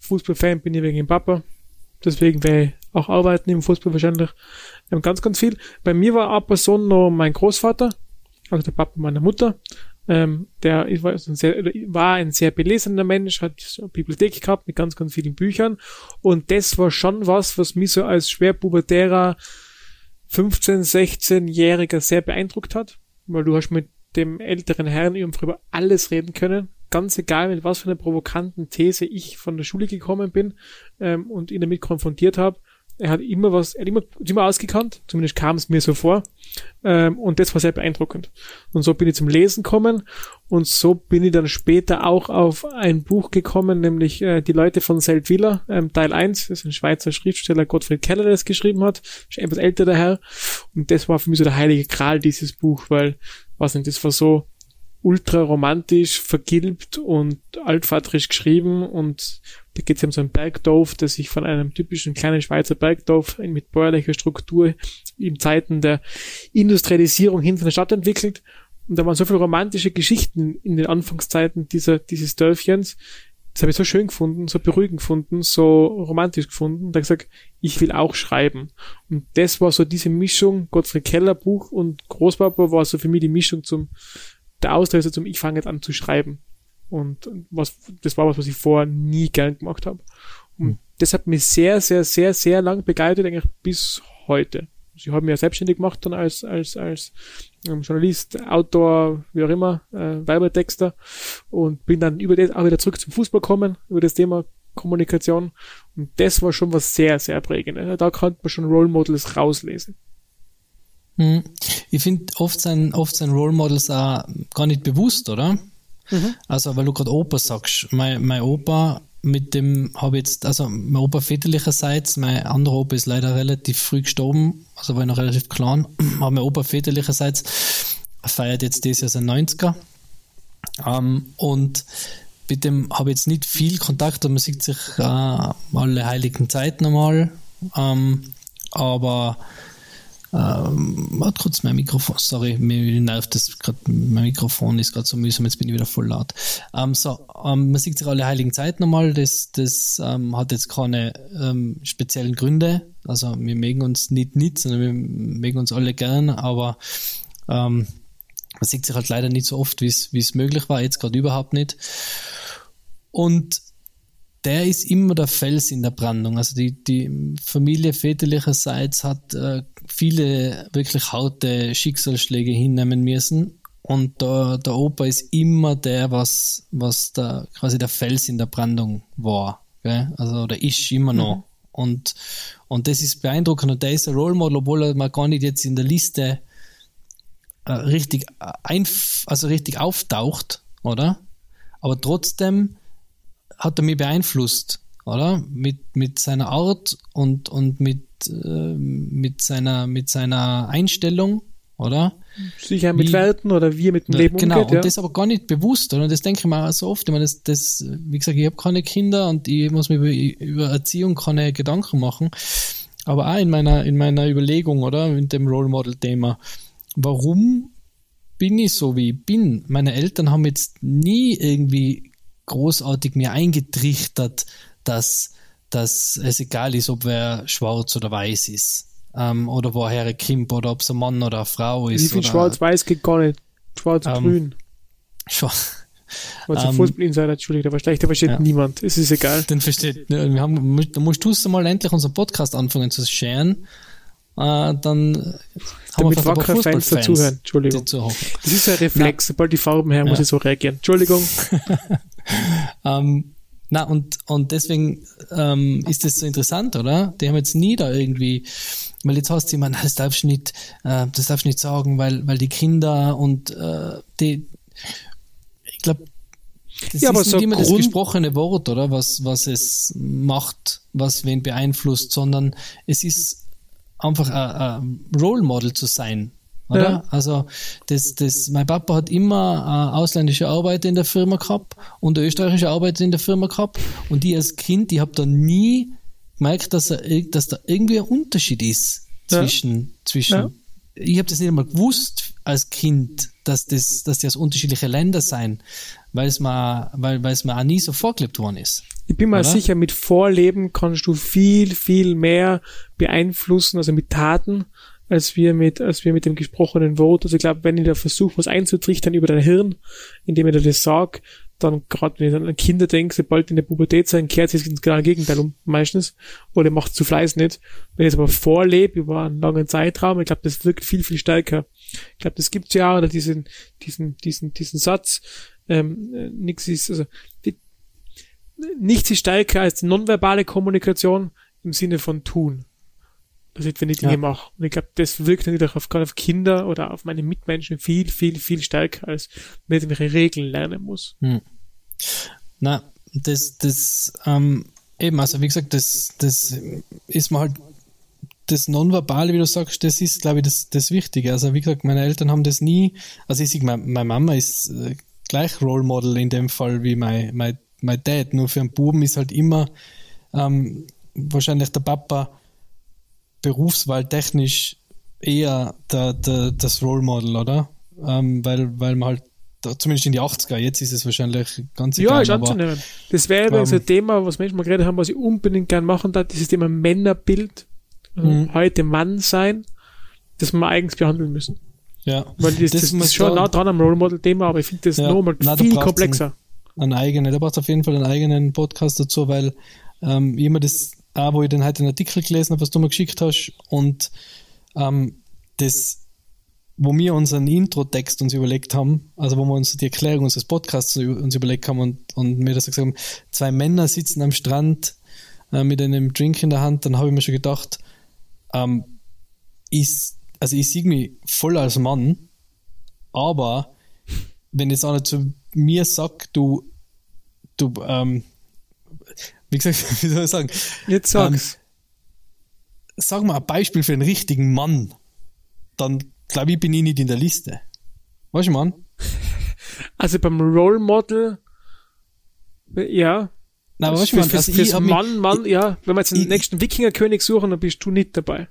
Fußballfan bin ich wegen dem Papa. Deswegen werde ich auch arbeiten im Fußball wahrscheinlich. Ganz, ganz viel. Bei mir war eine Person noch mein Großvater, also der Papa meiner Mutter. Ähm, der war ein, sehr, war ein sehr belesener Mensch, hat eine Bibliothek gehabt mit ganz, ganz vielen Büchern. Und das war schon was, was mich so als schwerpubertärer 15-, 16-Jähriger sehr beeindruckt hat. Weil du hast mit dem älteren Herrn über alles reden können. Ganz egal, mit was für einer provokanten These ich von der Schule gekommen bin ähm, und ihn damit konfrontiert habe er hat immer was, er hat immer, immer ausgekannt, zumindest kam es mir so vor. Ähm, und das war sehr beeindruckend. Und so bin ich zum Lesen gekommen und so bin ich dann später auch auf ein Buch gekommen, nämlich äh, Die Leute von Seldwyla, ähm, Teil 1. Das ist ein Schweizer Schriftsteller, Gottfried Keller, der das geschrieben hat. Ist etwas älter der Herr. Und das war für mich so der heilige Kral, dieses Buch, weil, was nicht, das war so ultra romantisch, vergilbt und altvaterisch geschrieben und da geht es um so ein Bergdorf, das sich von einem typischen kleinen Schweizer Bergdorf mit bäuerlicher Struktur in Zeiten der Industrialisierung hinter der Stadt entwickelt. Und da waren so viele romantische Geschichten in den Anfangszeiten dieser, dieses Dörfchens. Das habe ich so schön gefunden, so beruhigend gefunden, so romantisch gefunden. Da gesagt, ich will auch schreiben. Und das war so diese Mischung, Gottfried Keller Buch und Großpapa war so für mich die Mischung zum der Auslöser zum Ich fange jetzt an zu schreiben. Und was, das war was, was ich vorher nie gern gemacht habe. Und mhm. das hat mich sehr, sehr, sehr, sehr lang begleitet, eigentlich bis heute. Also ich habe mich ja selbstständig gemacht dann als, als, als ähm, Journalist, Autor, wie auch immer, äh, Werbetexter und bin dann über das auch wieder zurück zum Fußball gekommen, über das Thema Kommunikation. Und das war schon was sehr, sehr prägendes. Da konnte man schon Role Models rauslesen. Hm. Ich finde, oft sind, oft sind Role Models auch gar nicht bewusst, oder? Mhm. Also, weil du gerade Opa sagst. Mein, mein Opa, mit dem habe jetzt, also mein Opa väterlicherseits, mein anderer Opa ist leider relativ früh gestorben, also war ich noch relativ klein, [clears throat] aber mein Opa väterlicherseits feiert jetzt dieses Jahr sein 90er. Ähm, und mit dem habe ich jetzt nicht viel Kontakt, man sieht sich äh, alle heiligen Zeiten einmal. Ähm, aber ähm, warte kurz, mein Mikrofon, sorry, mir nervt das gerade, mein Mikrofon ist gerade so mühsam, jetzt bin ich wieder voll laut. Ähm, so, ähm, man sieht sich alle heiligen Zeit nochmal, das, das ähm, hat jetzt keine ähm, speziellen Gründe, also wir mögen uns nicht nicht, sondern wir mögen uns alle gern, aber ähm, man sieht sich halt leider nicht so oft, wie es möglich war, jetzt gerade überhaupt nicht. Und der ist immer der Fels in der Brandung. Also die, die Familie väterlicherseits hat äh, viele wirklich harte Schicksalsschläge hinnehmen müssen. Und der, der Opa ist immer der, was, was da quasi der Fels in der Brandung war. Gell? Also oder ist immer noch. Mhm. Und, und das ist beeindruckend. Und der ist ein Role Model, obwohl er mal gar nicht jetzt in der Liste äh, richtig, äh, einf also richtig auftaucht, oder? Aber trotzdem hat er mich beeinflusst, oder? Mit, mit seiner Art und, und mit, äh, mit, seiner, mit seiner Einstellung, oder? Sicher mit wie, Werten oder wie er mit dem Leben genau, umgeht. Genau, und das aber gar nicht bewusst, oder? Das denke ich mir auch so oft. Ich meine, das, das, wie gesagt, ich habe keine Kinder und ich muss mir über, über Erziehung keine Gedanken machen. Aber auch in meiner, in meiner Überlegung, oder? Mit dem Role Model Thema. Warum bin ich so, wie ich bin? Meine Eltern haben jetzt nie irgendwie großartig mir eingetrichtert, dass, dass es egal ist, ob wer schwarz oder weiß ist. Ähm, oder woher er kommt, oder ob es ein Mann oder eine Frau ist. Wie viel schwarz-weiß geht gar nicht. Schwarz-grün. Ähm. Also um, Fußball-Insider, Entschuldigung, der versteht, der versteht ja. niemand. Es ist egal. Den versteht, ne, wir haben, da musst du mal endlich unseren Podcast anfangen zu scheren. Äh, dann damit wackere Fans dazuhören. Entschuldigung. Das ist ein Reflex. Sobald die Farben her, ja. muss ich so reagieren. Entschuldigung. [laughs] ähm, Na, und, und deswegen ähm, ist das so interessant, oder? Die haben jetzt nie da irgendwie, weil jetzt hast du immer, [laughs] das darfst du nicht, äh, das darfst du nicht sagen, weil, weil die Kinder und äh, die, ich glaube, das Ja, ist aber nicht so immer das Grund- gesprochene Wort, oder? Was, was es macht, was wen beeinflusst, sondern es ist einfach ein, ein Role Model zu sein. Oder? Ja. Also das, das, mein Papa hat immer äh, ausländische Arbeiter in der Firma gehabt und österreichische Arbeiter in der Firma gehabt und die als Kind, ich habe da nie gemerkt, dass, er, dass da irgendwie ein Unterschied ist Ja. zwischen, zwischen Ja. ich habe das nicht einmal gewusst als Kind, dass das, dass die aus unterschiedliche Länder sein, weil es mir, weil, weil es mir auch nie so vorgelebt worden ist. Ich bin mal Oder? sicher, mit Vorleben kannst du viel, viel mehr beeinflussen, also mit Taten, als wir mit, als wir mit dem gesprochenen Wort. Also ich glaube, wenn ich da versuche, was einzutrichtern über dein Hirn, indem ich dir das sag, dann gerade wenn ich dann an Kinder denke, sobald in der Pubertät sein, kehrt sich ins genaue Gegenteil um, meistens. Oder macht zu Fleiß nicht. Wenn ich es aber vorlebe über einen langen Zeitraum, ich glaube, das wirkt viel, viel stärker. Ich glaube, das gibt's ja, oder diesen, diesen, diesen, diesen Satz, ähm, äh, nix ist, also, die, nichts ist stärker als die nonverbale Kommunikation im Sinne von tun. Also wenn ich Dinge Ja. mache. Und ich glaube, das wirkt natürlich auf, gerade auf Kinder oder auf meine Mitmenschen viel, viel, viel stärker, als wenn ich Regeln lernen muss. Na, das, das, ähm, eben, also wie gesagt, das, das ist mir halt das Nonverbale, wie du sagst, das ist, glaube ich, das, das Wichtige. Also wie gesagt, meine Eltern haben das nie, also ich sehe, meine, meine Mama ist äh, gleich Role Model in dem Fall wie mein, mein, mein Dad. Nur für einen Buben ist halt immer ähm, wahrscheinlich der Papa berufswahltechnisch eher der, der, das Role Model, oder? Ähm, weil, weil man halt, zumindest in die 80er, jetzt ist es wahrscheinlich ganz Ja, egal, ist aber- anzunehmen. Das wäre übrigens ähm, ein Thema, was Menschen mal geredet haben, was ich unbedingt gern machen darf, dieses Thema Männerbild. Also. Heute Mann sein, das wir eigentlich behandeln müssen. Ja. Weil das, das, muss ist schon nah dran am Role Model Thema, aber ich finde das Ja. nochmal viel komplexer. einen eigenen, da braucht es auf jeden Fall einen eigenen Podcast dazu, weil ähm, immer das, auch wo ich dann heute einen Artikel gelesen habe, was du mir geschickt hast, und ähm, das, wo wir unseren Intro-Text uns überlegt haben, also wo wir uns die Erklärung unseres Podcasts uns überlegt haben und, und mir das gesagt haben, zwei Männer sitzen am Strand äh, mit einem Drink in der Hand, dann habe ich mir schon gedacht, ähm, ich, also ich sehe mich voll als Mann, aber wenn jetzt einer zu mir sagt, du, du, ähm, wie gesagt, [laughs] wie soll ich sagen, Jetzt sag's. sag mal ein Beispiel für einen richtigen Mann, dann glaube ich, bin ich nicht in der Liste. Weißt du, Mann? Also beim Role Model, ja. Nein, aber weißt du, Mann, also fürs ich Mann, Mann, ja. Wenn wir jetzt den ich- nächsten Wikingerkönig suchen, dann bist du nicht dabei.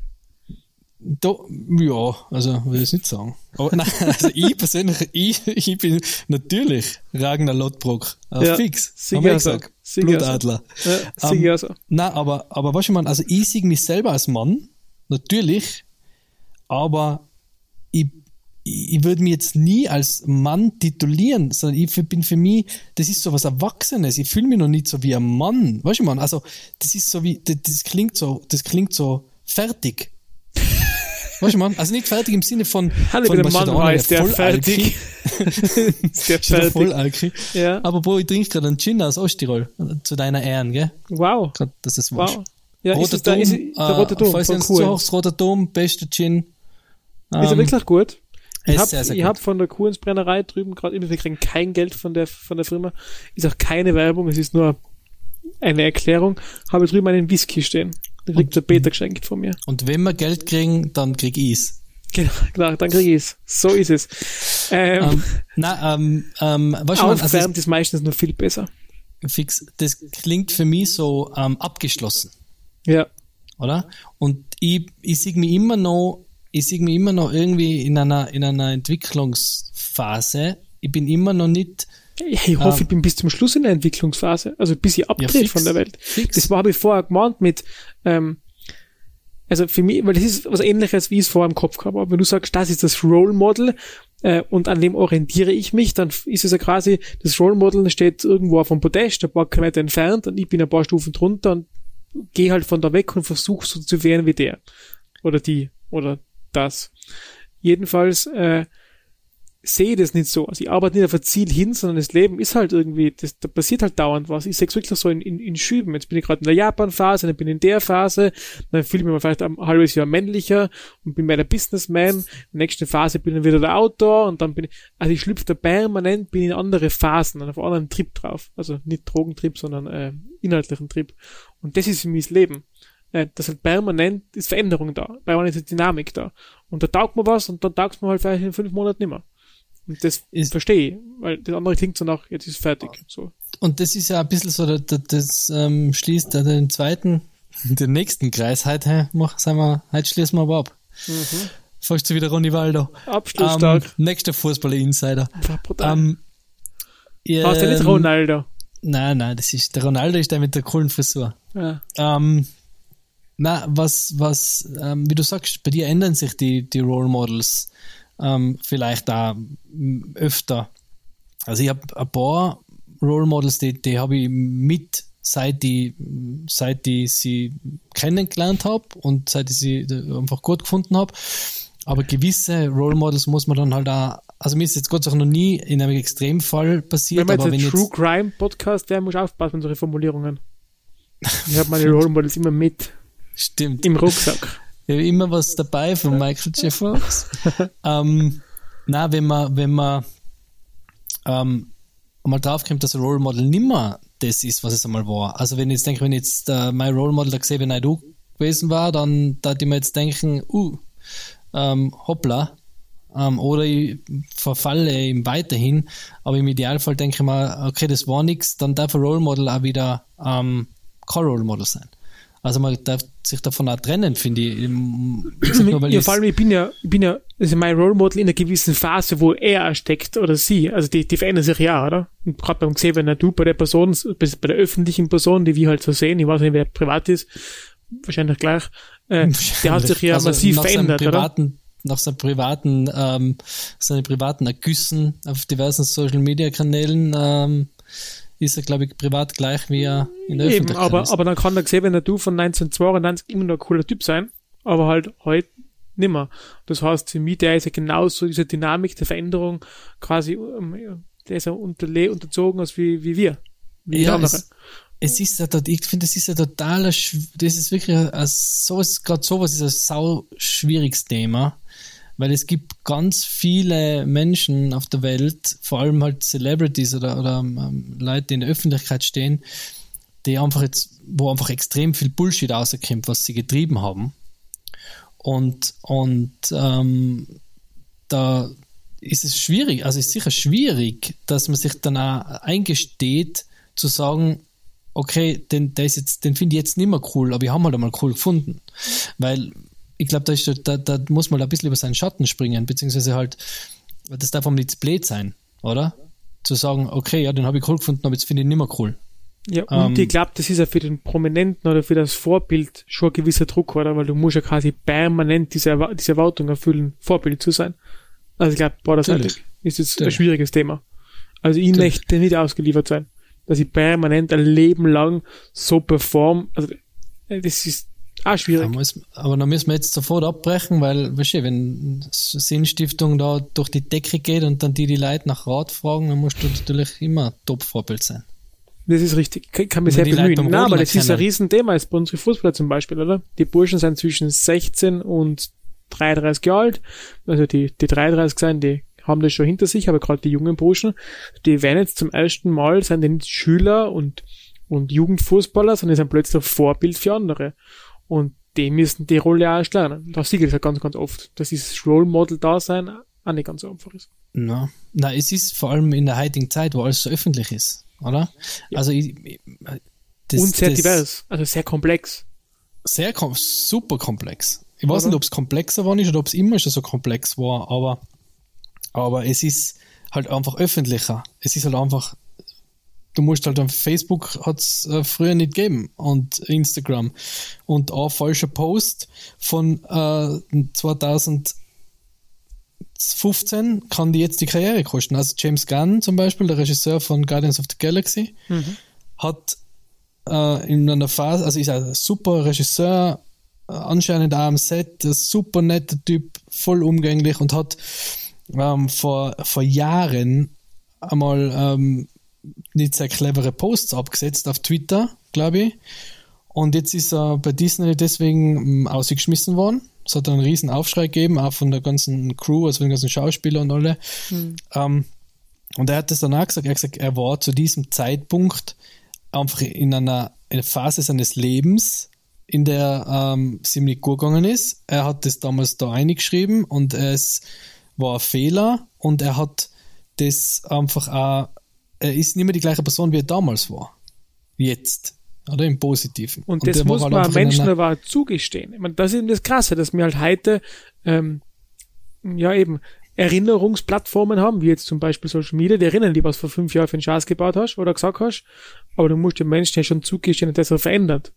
Da, ja, also, will ich nicht sagen. Aber nein, [laughs] also ich persönlich, ich, ich bin natürlich Ragnar Lodbrok. Äh, Ja, fix. sicher Haben wir so. gesagt. Sicher Blutadler. Ja, Ähm, sicher so. Na, aber, aber weißt du, man, also ich sehe mich selber als Mann, natürlich, aber ich, ich ich würde mich jetzt nie als Mann titulieren, sondern ich bin für mich, das ist so was Erwachsenes. Ich fühle mich noch nicht so wie ein Mann. Weißt du, man, also das ist so wie, das, das klingt so, das klingt so fertig. Weißt du, man, also nicht fertig im Sinne von, Hallo, von der Mann da, heißt, der fertig. Ist [laughs] der da voll fertig. Alki. Ja. Aber Bro, ich trinke gerade einen Gin aus Osttirol, zu deiner Ehren, gell? Wow. Grad, es wurscht. Wow. Ja, ist Roter es da, Dom, ist, der äh, rote Dom falls ihr Kuhn. zuhört, Roter Dom, bester Gin. Ist er Ähm, wirklich gut? Ich ist habe hab von der Kuhensbrennerei drüben gerade wir kriegen kein Geld von der, von der Firma. Ist auch keine Werbung, es ist nur eine Erklärung. Habe drüben einen Whisky stehen. Den kriegt der Peter geschenkt von mir. Und wenn wir Geld kriegen, dann krieg ich's. Genau, klar, dann kriege ich es. So ist es. Ähm, Ähm, na, ähm, ähm, du, man, also aufwärmt ist meistens noch viel besser. das, fix, das klingt für mich so ähm, abgeschlossen, Ja. oder? Und ich, ich sehe mich immer noch, ich sehe mich immer noch irgendwie in einer, in einer Entwicklungsphase. Ich bin immer noch nicht, Ich hoffe, Ähm. ich bin bis zum Schluss in der Entwicklungsphase, also bis ich abdrehe fix. von der Welt. Fix. Das war, habe ich vorher gemeint mit, ähm, also für mich, weil das ist was ähnliches, wie ich es vorher im Kopf gehabt habe. Wenn du sagst, das ist das Role Model äh, und an dem orientiere ich mich, dann ist es ja quasi, das Role Model steht irgendwo auf dem Podest, ein paar Kilometer entfernt und ich bin ein paar Stufen drunter und gehe halt von da weg und versuche so zu werden wie der. Oder die. Oder das. Jedenfalls, äh, sehe das nicht so. Also ich arbeite nicht auf ein Ziel hin, sondern das Leben ist halt irgendwie, das, da passiert halt dauernd was. Ich sehe es wirklich so in, in, in Schüben. Jetzt bin ich gerade in der Japan-Phase, dann bin ich in der Phase, dann fühle ich mich vielleicht ein halbes Jahr männlicher und bin mehr der Businessman. In der nächsten Phase bin ich wieder der Autor und dann bin ich, also ich schlüpfe da permanent, bin in andere Phasen, auf anderen Trip drauf. Also nicht Drogentrip, sondern äh, inhaltlichen Trip. Und das ist für mich das Leben. Äh, das halt permanent ist Veränderung da, permanent ist Dynamik da. Und da taugt man was und dann taugt man halt vielleicht in fünf Monaten nicht mehr. Und das ist, verstehe ich, weil das andere klingt so nach, jetzt ist fertig. So. Und das ist ja ein bisschen so, das, das ähm, schließt ja den zweiten, [laughs] den nächsten Kreis. Heute, mach, sagen wir, heute schließen wir aber ab. Mhm. Fast wieder Ronny Waldo. Abschlusstag. Ähm, nächster Fußballer-Insider. Ähm, ja, Hast du nicht Ronaldo? Nein, nein, das ist, der Ronaldo ist der mit der coolen Frisur. Ja. Ähm, na, was, was, ähm, wie du sagst, bei dir ändern sich die, die Role Models ähm, vielleicht auch öfter. Also ich habe ein paar Role Models, die, die habe ich mit, seit ich, seit ich sie kennengelernt habe und seit ich sie einfach gut gefunden habe. Aber gewisse Role Models muss man dann halt auch, also mir ist jetzt Gott sei Dank noch nie in einem Extremfall passiert. Wenn man jetzt ein True jetzt, Crime Podcast wäre, muss ich aufpassen mit solchen Formulierungen. Ich habe meine Role Models immer mit. [laughs] Stimmt. Im Rucksack. Ich habe immer was dabei von Michael J. Fox. [laughs] ähm, na, wenn man, wenn man ähm, mal draufkommt, dass ein Role Model nimmer das ist, was es einmal war. Also wenn ich jetzt denke, wenn jetzt äh, mein Role Model gesehen, wenn du gewesen war, dann da ich mir jetzt denken, uh, ähm, hoppla, ähm, oder ich verfalle ihm weiterhin, aber im Idealfall denke ich mal, okay, das war nichts, dann darf ein Role Model auch wieder ähm, kein Role Model sein. Also man darf sich davon auch trennen, finde ich. ich nur, ja, vor allem, ich bin ja, ich bin ja, also mein Role Model in einer gewissen Phase, wo er steckt oder sie. Also die, die verändern sich ja, oder? Und gerade beim gesehen, wenn du bei der Person, bei der öffentlichen Person, die wir halt so sehen, ich weiß nicht, wer privat ist, wahrscheinlich gleich, äh, [laughs] der hat sich ja also massiv verändert, privaten, oder? Nach seinen privaten, ähm, seine privaten Ergüssen auf diversen Social Media Kanälen, ähm, ist er, glaube ich, privat gleich wie er in der Eben, Öffentlichkeit aber, ist. aber dann kann er gesehen, wenn er du von 1992 immer noch ein cooler Typ sein, aber halt heute nimmer. Das heißt, für mich, der ist ja genauso diese Dynamik der Veränderung quasi, ähm, der ist ja unterle unterzogen als wie, wie wir. Wie ja. Es, es ist ja dort, ich finde, das ist ja total, das ist wirklich, sowas, gerade sowas ist ein sau schwieriges Thema weil es gibt ganz viele Menschen auf der Welt, vor allem halt Celebrities oder, oder ähm, Leute, die in der Öffentlichkeit stehen, die einfach jetzt, wo einfach extrem viel Bullshit rauskommt, was sie getrieben haben. Und, und ähm, da ist es schwierig, also ist sicher schwierig, dass man sich dann auch eingesteht, zu sagen, okay, den, den finde ich jetzt nicht mehr cool, aber ich habe halt einmal cool gefunden. Weil ich glaube, da, da, da muss man ein bisschen über seinen Schatten springen, beziehungsweise halt, das darf auch nicht blöd sein, oder? Zu sagen, okay, ja, den habe ich cool gefunden, aber jetzt finde ich ihn nicht mehr cool. Ja, und ähm, ich glaube, das ist ja für den Prominenten oder für das Vorbild schon ein gewisser Druck, oder? Weil du musst ja quasi permanent diese, diese Erwartung erfüllen, Vorbild zu sein. Also ich glaube, borderseitig ist jetzt ein schwieriges Thema. Also ich natürlich. möchte nicht ausgeliefert sein, dass ich permanent ein Leben lang so perform. Also das ist Ah, schwierig. Muss, aber dann müssen wir jetzt sofort abbrechen, weil, weißt du, wenn Sinnstiftung da durch die Decke geht und dann die die Leute nach Rat fragen, dann musst du natürlich immer Top-Vorbild sein. Das ist richtig. Ich kann mich sehr bemühen. Nein, aber das ist ein Riesenthema jetzt bei unseren Fußballer zum Beispiel, oder? Die Burschen sind zwischen 16 und 33 Jahre alt. Also die, die 33 sind, die haben das schon hinter sich, aber gerade die jungen Burschen, die werden jetzt zum ersten Mal, sind die nicht Schüler und, und Jugendfußballer, sondern sind plötzlich Vorbild für andere. Und die müssen die Rolle auch erst lernen. Das sehe ich halt ganz, ganz oft, dass dieses Role Model da sein auch nicht ganz so einfach ist. Na, na, es ist vor allem in der heutigen Zeit, wo alles so öffentlich ist, oder? Ja. Also ich, das, und sehr das, divers, also sehr komplex. Sehr kom super komplex. Ich weiß oder? nicht, ob es komplexer war nicht oder ob es immer schon so komplex war, aber, aber es ist halt einfach öffentlicher. Es ist halt einfach du musst halt auf Facebook hat's äh, früher nicht gegeben und Instagram und auch falscher Post von äh, 2015 kann die jetzt die Karriere kosten. Also James Gunn zum Beispiel, der Regisseur von Guardians of the Galaxy, mhm. hat äh, in einer Phase, also ist ein super Regisseur, äh, anscheinend auch am Set, ein super netter Typ, voll umgänglich und hat ähm, vor, vor Jahren einmal ähm, nicht sehr clevere Posts abgesetzt auf Twitter, glaube ich. Und jetzt ist er bei Disney deswegen ähm, ausgeschmissen worden. Es hat einen riesen Aufschrei gegeben, auch von der ganzen Crew, also von den ganzen Schauspielern und alle. Mhm. Ähm, und er hat das danach gesagt, er hat gesagt, er war zu diesem Zeitpunkt einfach in einer, in einer Phase seines Lebens, in der ähm, ziemlich gut gegangen ist. Er hat das damals da eingeschrieben und es war ein Fehler und er hat das einfach auch, er ist nicht mehr die gleiche Person, wie er damals war. Jetzt. Oder im Positiven. Und, und das muss halt man Menschen aber zugestehen. Ich meine, das ist eben das Krasse, dass wir halt heute, ähm, ja eben, Erinnerungsplattformen haben, wie jetzt zum Beispiel Social Media, die erinnern die, was vor fünf Jahren für einen Schatz gebaut hast oder gesagt hast, aber du musst dem Menschen ja schon zugestehen, dass er verändert.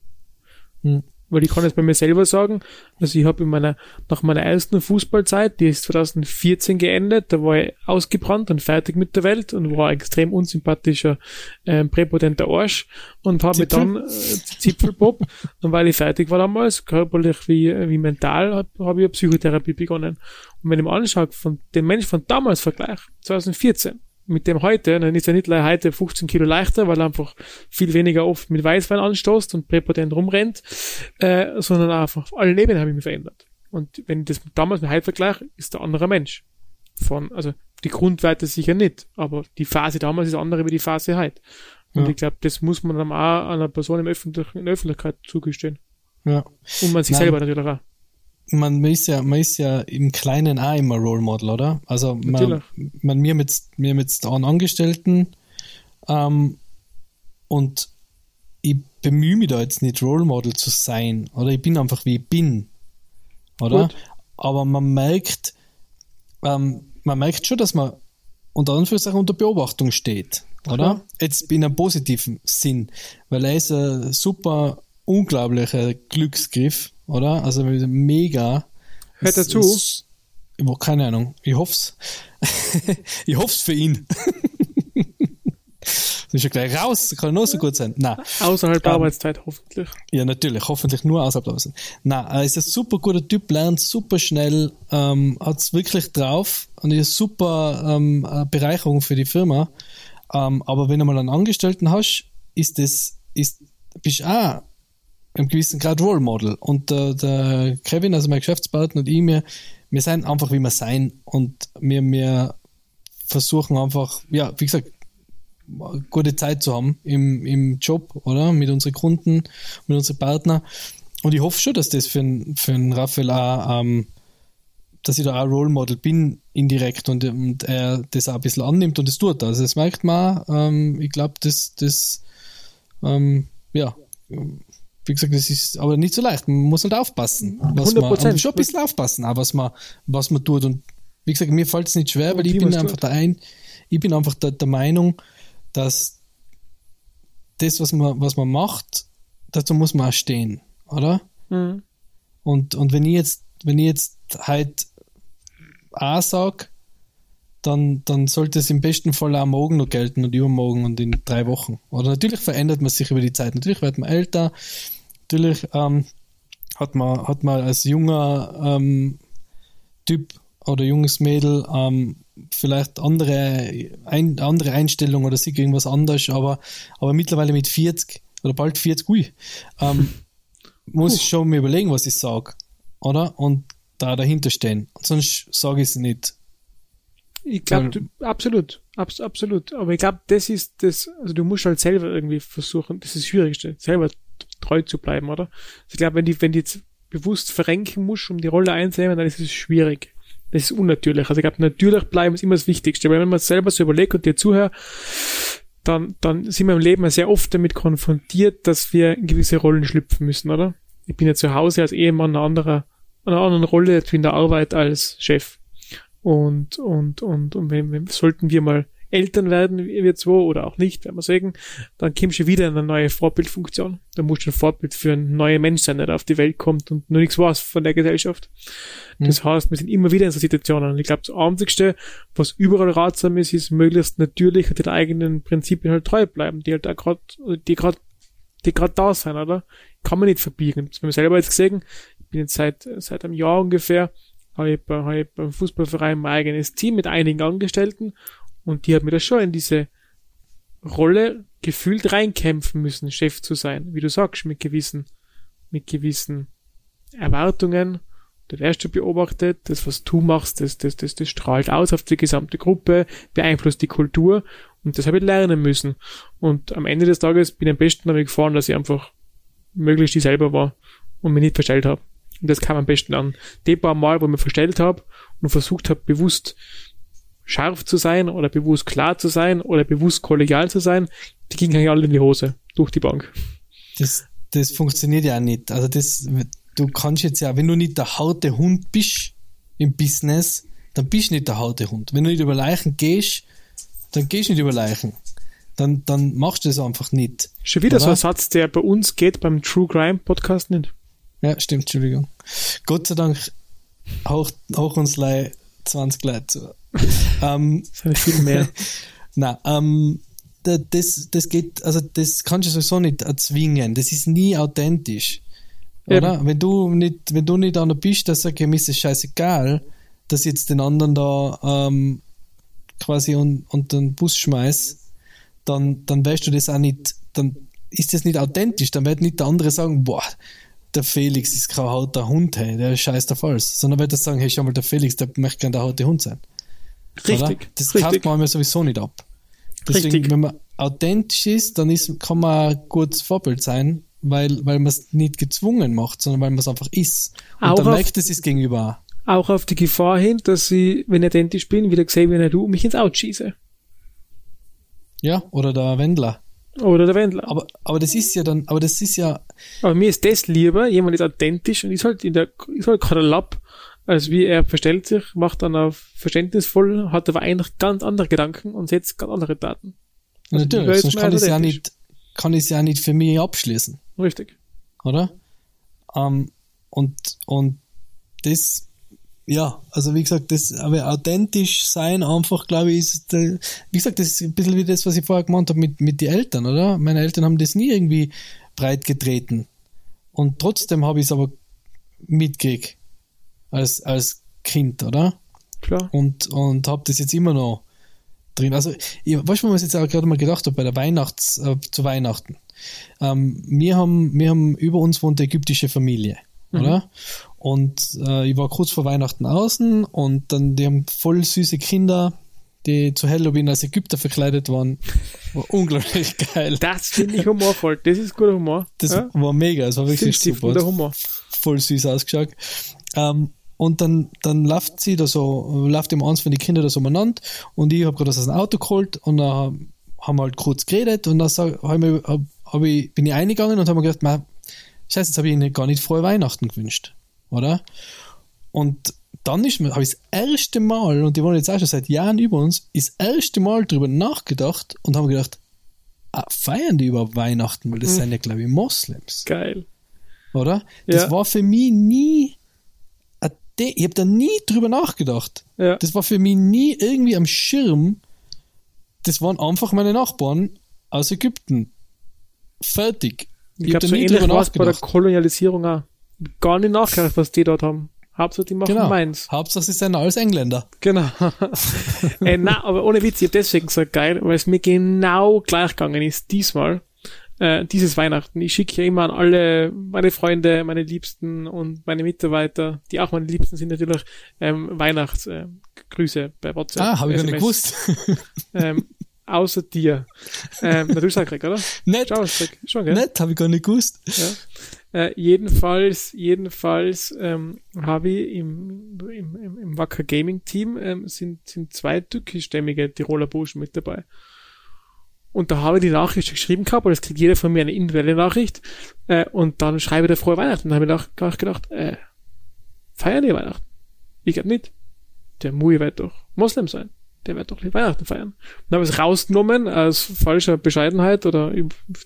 Hm. Weil ich kann jetzt bei mir selber sagen, also ich habe in meiner, nach meiner ersten Fußballzeit, die ist 2014 geendet, da war ich ausgebrannt und fertig mit der Welt und war ein extrem unsympathischer, äh, präpotenter Arsch und habe dann äh, Zipfelpop [laughs] und weil ich fertig war damals, körperlich wie, wie mental, habe hab ich eine Psychotherapie begonnen. Und wenn ich mir anschaue, von dem Mensch von damals vergleich, 2014, mit dem heute, dann ist er nicht leider heute 15 Kilo leichter, weil er einfach viel weniger oft mit Weißwein anstoßt und präpotent rumrennt, äh, sondern einfach alle Leben haben mich verändert. Und wenn ich das damals mit heute vergleiche, ist der andere Mensch. Von, also die Grundwerte sicher nicht, aber die Phase damals ist andere wie die Phase heute. Und ja. ich glaube, das muss man dann auch einer Person im Öffentlich in der Öffentlichkeit zugestehen. Ja. Und man sich Nein. selber natürlich auch man ist ja, man ist ja im Kleinen auch immer Role Model, oder? Also man, man mir mit mir mit einen Angestellten ähm, und ich bemühe mich da jetzt nicht Role Model zu sein, oder ich bin einfach wie ich bin, oder? Gut. Aber man merkt, ähm, man merkt schon, dass man unter Anführungszeichen unter Beobachtung steht, oder? Okay. Jetzt in einem positiven Sinn, weil er ist ein super unglaublicher Glücksgriff, oder? Also mega. Hört er zu? Ist, keine Ahnung. Ich hoff's. [laughs] ich hoff's für ihn. Das [laughs] ist ja gleich raus, kann nur so gut sein. Nein. Außerhalb der um, Arbeitszeit, hoffentlich. Ja, natürlich, hoffentlich nur außerhalb der Arbeitszeit. Nein, er ist ein super guter Typ, lernt super schnell, ähm, hat's wirklich drauf und ist super ähm, Bereicherung für die Firma. Ähm, aber wenn du mal einen Angestellten hast, ist das, ist, bist auch einem gewissen Grad Role Model. Und der, der Kevin, also mein Geschäftspartner und ich, wir, wir sind einfach, wie wir sein. Und wir, wir versuchen einfach, ja, wie gesagt, gute Zeit zu haben im, im Job, oder? Mit unseren Kunden, mit unseren Partnern. Und ich hoffe schon, dass das für für einen Raphael auch, ähm, dass ich da auch Role Model bin, indirekt, und, und er das auch ein bisschen annimmt und das tut. Also das merkt man, ähm, ich glaube, das, das, ähm, ja, wie gesagt, das ist aber nicht so leicht. Man muss halt aufpassen. Was 100%. Man, schon ein bisschen aufpassen, auch was man, was man tut. Und wie gesagt, mir fällt es nicht schwer, weil ich bin einfach der ein, ich bin einfach der, der Meinung, dass das, was man, was man macht, dazu muss man auch stehen, oder? Mhm. Und, und wenn ich jetzt, wenn ich jetzt halt A sag, dann, dann sollte es im besten Fall auch morgen noch gelten und übermorgen und in drei Wochen. Oder natürlich verändert man sich über die Zeit. Natürlich wird man älter. Natürlich ähm, hat, man, hat man als junger ähm, Typ oder junges Mädel ähm, vielleicht andere, ein, andere Einstellung oder sieht irgendwas anders, aber, aber mittlerweile mit 40 oder bald 40, ui, ähm, [laughs] muss ich schon mir überlegen, was ich sage. Oder? Und da dahinter stehen. sonst sage ich es nicht. Ich glaube, absolut, abs absolut. Aber ich glaube, das ist das, also du musst halt selber irgendwie versuchen, das ist das Schwierigste, selber treu zu bleiben, oder? Also ich glaube, wenn die, wenn die jetzt bewusst verrenken musst, um die Rolle einzunehmen, dann ist es schwierig. Das ist unnatürlich. Also ich glaube, natürlich bleiben ist immer das Wichtigste. Weil wenn man selber so überlegt und dir zuhört, dann, dann sind wir im Leben sehr oft damit konfrontiert, dass wir in gewisse Rollen schlüpfen müssen, oder? Ich bin ja zu Hause als Ehemann einer anderen, einer anderen Rolle in der Arbeit als Chef. Und, und, und, und wenn, wenn, sollten wir mal Eltern werden, wir zwei, oder auch nicht, wenn wir sagen, dann kommst du wieder in eine neue Vorbildfunktion. Da musst du ein Vorbild für einen neuen Mensch sein, der auf die Welt kommt und nur nichts weiß von der Gesellschaft. Mhm. Das heißt, wir sind immer wieder in so Situationen. Und ich glaube, das Einzigste, was überall ratsam ist, ist möglichst natürlich den eigenen Prinzipien halt treu bleiben, die halt da gerade, die gerade, die gerade da sind, oder? Kann man nicht verbiegen. Das haben wir selber jetzt gesehen. Ich bin jetzt seit, seit einem Jahr ungefähr habe hab beim Fußballverein mein eigenes Team mit einigen Angestellten und die haben mir das schon in diese Rolle gefühlt reinkämpfen müssen, Chef zu sein, wie du sagst, mit gewissen, mit gewissen Erwartungen. Du wirst schon beobachtet, das, was du machst, das, das, das, das strahlt aus auf die gesamte Gruppe, beeinflusst die Kultur und das habe ich lernen müssen. Und am Ende des Tages bin ich am besten damit gefahren, dass ich einfach möglichst ich selber war und mich nicht verstellt habe. Und das kam am besten an. Die paar Mal, wo ich mich verstellt habe und versucht habe, bewusst scharf zu sein oder bewusst klar zu sein oder bewusst kollegial zu sein, die gingen eigentlich alle in die Hose durch die Bank. Das, das funktioniert ja nicht. Also das, du kannst jetzt ja, wenn du nicht der harte Hund bist im Business, dann bist du nicht der harte Hund. Wenn du nicht über Leichen gehst, dann gehst du nicht über Leichen. Dann, dann machst du das einfach nicht. Schon wieder oder? so ein Satz, der bei uns geht beim True Crime Podcast nicht. Ja, stimmt, Entschuldigung. Gott sei Dank auch, auch uns 20 Leute zu. [laughs] ähm, viel mehr. [laughs] Nein, ähm, das, das geht, also das kannst du sowieso nicht erzwingen. Das ist nie authentisch. Oder? Eben. Wenn du nicht, wenn du nicht einer bist, der sagt, mir ist es scheißegal, dass ich jetzt den anderen da ähm, quasi un, unter den Bus schmeiß, dann, dann weißt du das auch nicht, dann ist das nicht authentisch, dann wird nicht der andere sagen, boah, der Felix ist kein hauter Hund, hey, der ist scheiß der Falls. Sondern wird er sagen, hey, schau mal, der Felix, der möchte gerne der haute Hund sein. Richtig. Oder? Das richtig. kauft man mir sowieso nicht ab. Deswegen, richtig. wenn man authentisch ist, dann ist, kann man ein gutes Vorbild sein, weil, weil man es nicht gezwungen macht, sondern weil man es einfach ist. Und auch dann merkt es sich gegenüber auch. Auf die Gefahr hin, dass ich, wenn ich authentisch bin, wieder gesehen, wenn du mich ins Out schieße. Ja, oder der Wendler. Oder der Wendler. Aber, aber das ist ja dann, aber das ist ja. Aber mir ist das lieber, jemand ist authentisch und ist halt in der, ist halt gerade Lapp, als wie er verstellt sich, macht dann auf verständnisvoll, hat aber eigentlich ganz andere Gedanken und setzt ganz andere Daten. Also Natürlich, sonst kann ich es ja nicht, kann ich es ja nicht für mich abschließen. Richtig. Oder? Um, und, und das ja, also wie gesagt, das, aber authentisch sein einfach, glaube ich, ist, wie gesagt, das ist ein bisschen wie das, was ich vorher gemeint habe mit, mit den Eltern, oder? Meine Eltern haben das nie irgendwie breit getreten. Und trotzdem habe ich es aber mitgekriegt. Als, als Kind, oder? Klar. Und, und habe das jetzt immer noch drin. Also, ich, weißt du, was ich jetzt auch gerade mal gedacht habe bei der Weihnachts, äh, zu Weihnachten? Ähm, wir haben, wir haben über uns wohnt eine ägyptische Familie, mhm. oder? Und äh, ich war kurz vor Weihnachten außen und dann, die haben voll süße Kinder, die zu Halloween als Ägypter verkleidet waren. War [laughs] unglaublich geil. Das finde ich humorvoll. Das ist guter Humor. Das ja? war mega. Das war wirklich super. Der Humor. Voll süß ausgeschaut. Ähm, und dann, dann läuft sie da so, läuft ihm eins von den Kindern da so umeinander und ich habe gerade aus dem Auto geholt und dann haben wir halt kurz geredet und dann sag, hab ich, hab, hab ich, bin ich eingegangen und habe mir gedacht, scheiße, jetzt habe ich ihnen gar nicht frohe Weihnachten gewünscht oder? Und dann ist mir, habe ich das erste Mal, und die wollen jetzt auch schon seit Jahren über uns, das erste Mal drüber nachgedacht und haben gedacht, ah, feiern die überhaupt Weihnachten? Weil das hm. sind ja, glaube ich, Moslems. Geil. Oder? Das ja. war für mich nie, ich habe da nie drüber nachgedacht. Ja. Das war für mich nie irgendwie am Schirm. Das waren einfach meine Nachbarn aus Ägypten. Fertig. Ich, ich habe so nie drüber nachgedacht. bei der Kolonialisierung auch gar nicht nachgedacht, was die dort haben. Hauptsache, die machen genau. meins. Hauptsache, sie sind alles Engländer. Genau. [laughs] äh, na, aber ohne Witz, ich habe deswegen gesagt geil, weil es mir genau gleich gegangen ist, diesmal, äh, dieses Weihnachten. Ich schicke ja immer an alle meine Freunde, meine Liebsten und meine Mitarbeiter, die auch meine Liebsten sind natürlich, ähm, Weihnachtsgrüße äh, bei WhatsApp. Ah, habe ich gar nicht gewusst. [laughs] ähm, außer dir. Ähm, na, du hast auch gekriegt, oder? Nett. Schau, schon, gell? Nett, habe ich gar nicht gewusst. Ja. Äh, jedenfalls, jedenfalls ähm, habe ich im, im, im, im Wacker Gaming Team ähm, sind, sind zwei türkischstämmige Tiroler Burschen mit dabei. Und da habe ich die Nachricht geschrieben gehabt, und es kriegt jeder von mir eine individuelle Nachricht. Äh, und dann schreibe ich der frohe Weihnachten. Und dann habe ich gedacht, gedacht äh, feiern die Weihnachten? Ich glaube nicht. Der Mui wird doch Moslem sein der wird doch nicht Weihnachten feiern. Und habe es rausgenommen aus falscher Bescheidenheit oder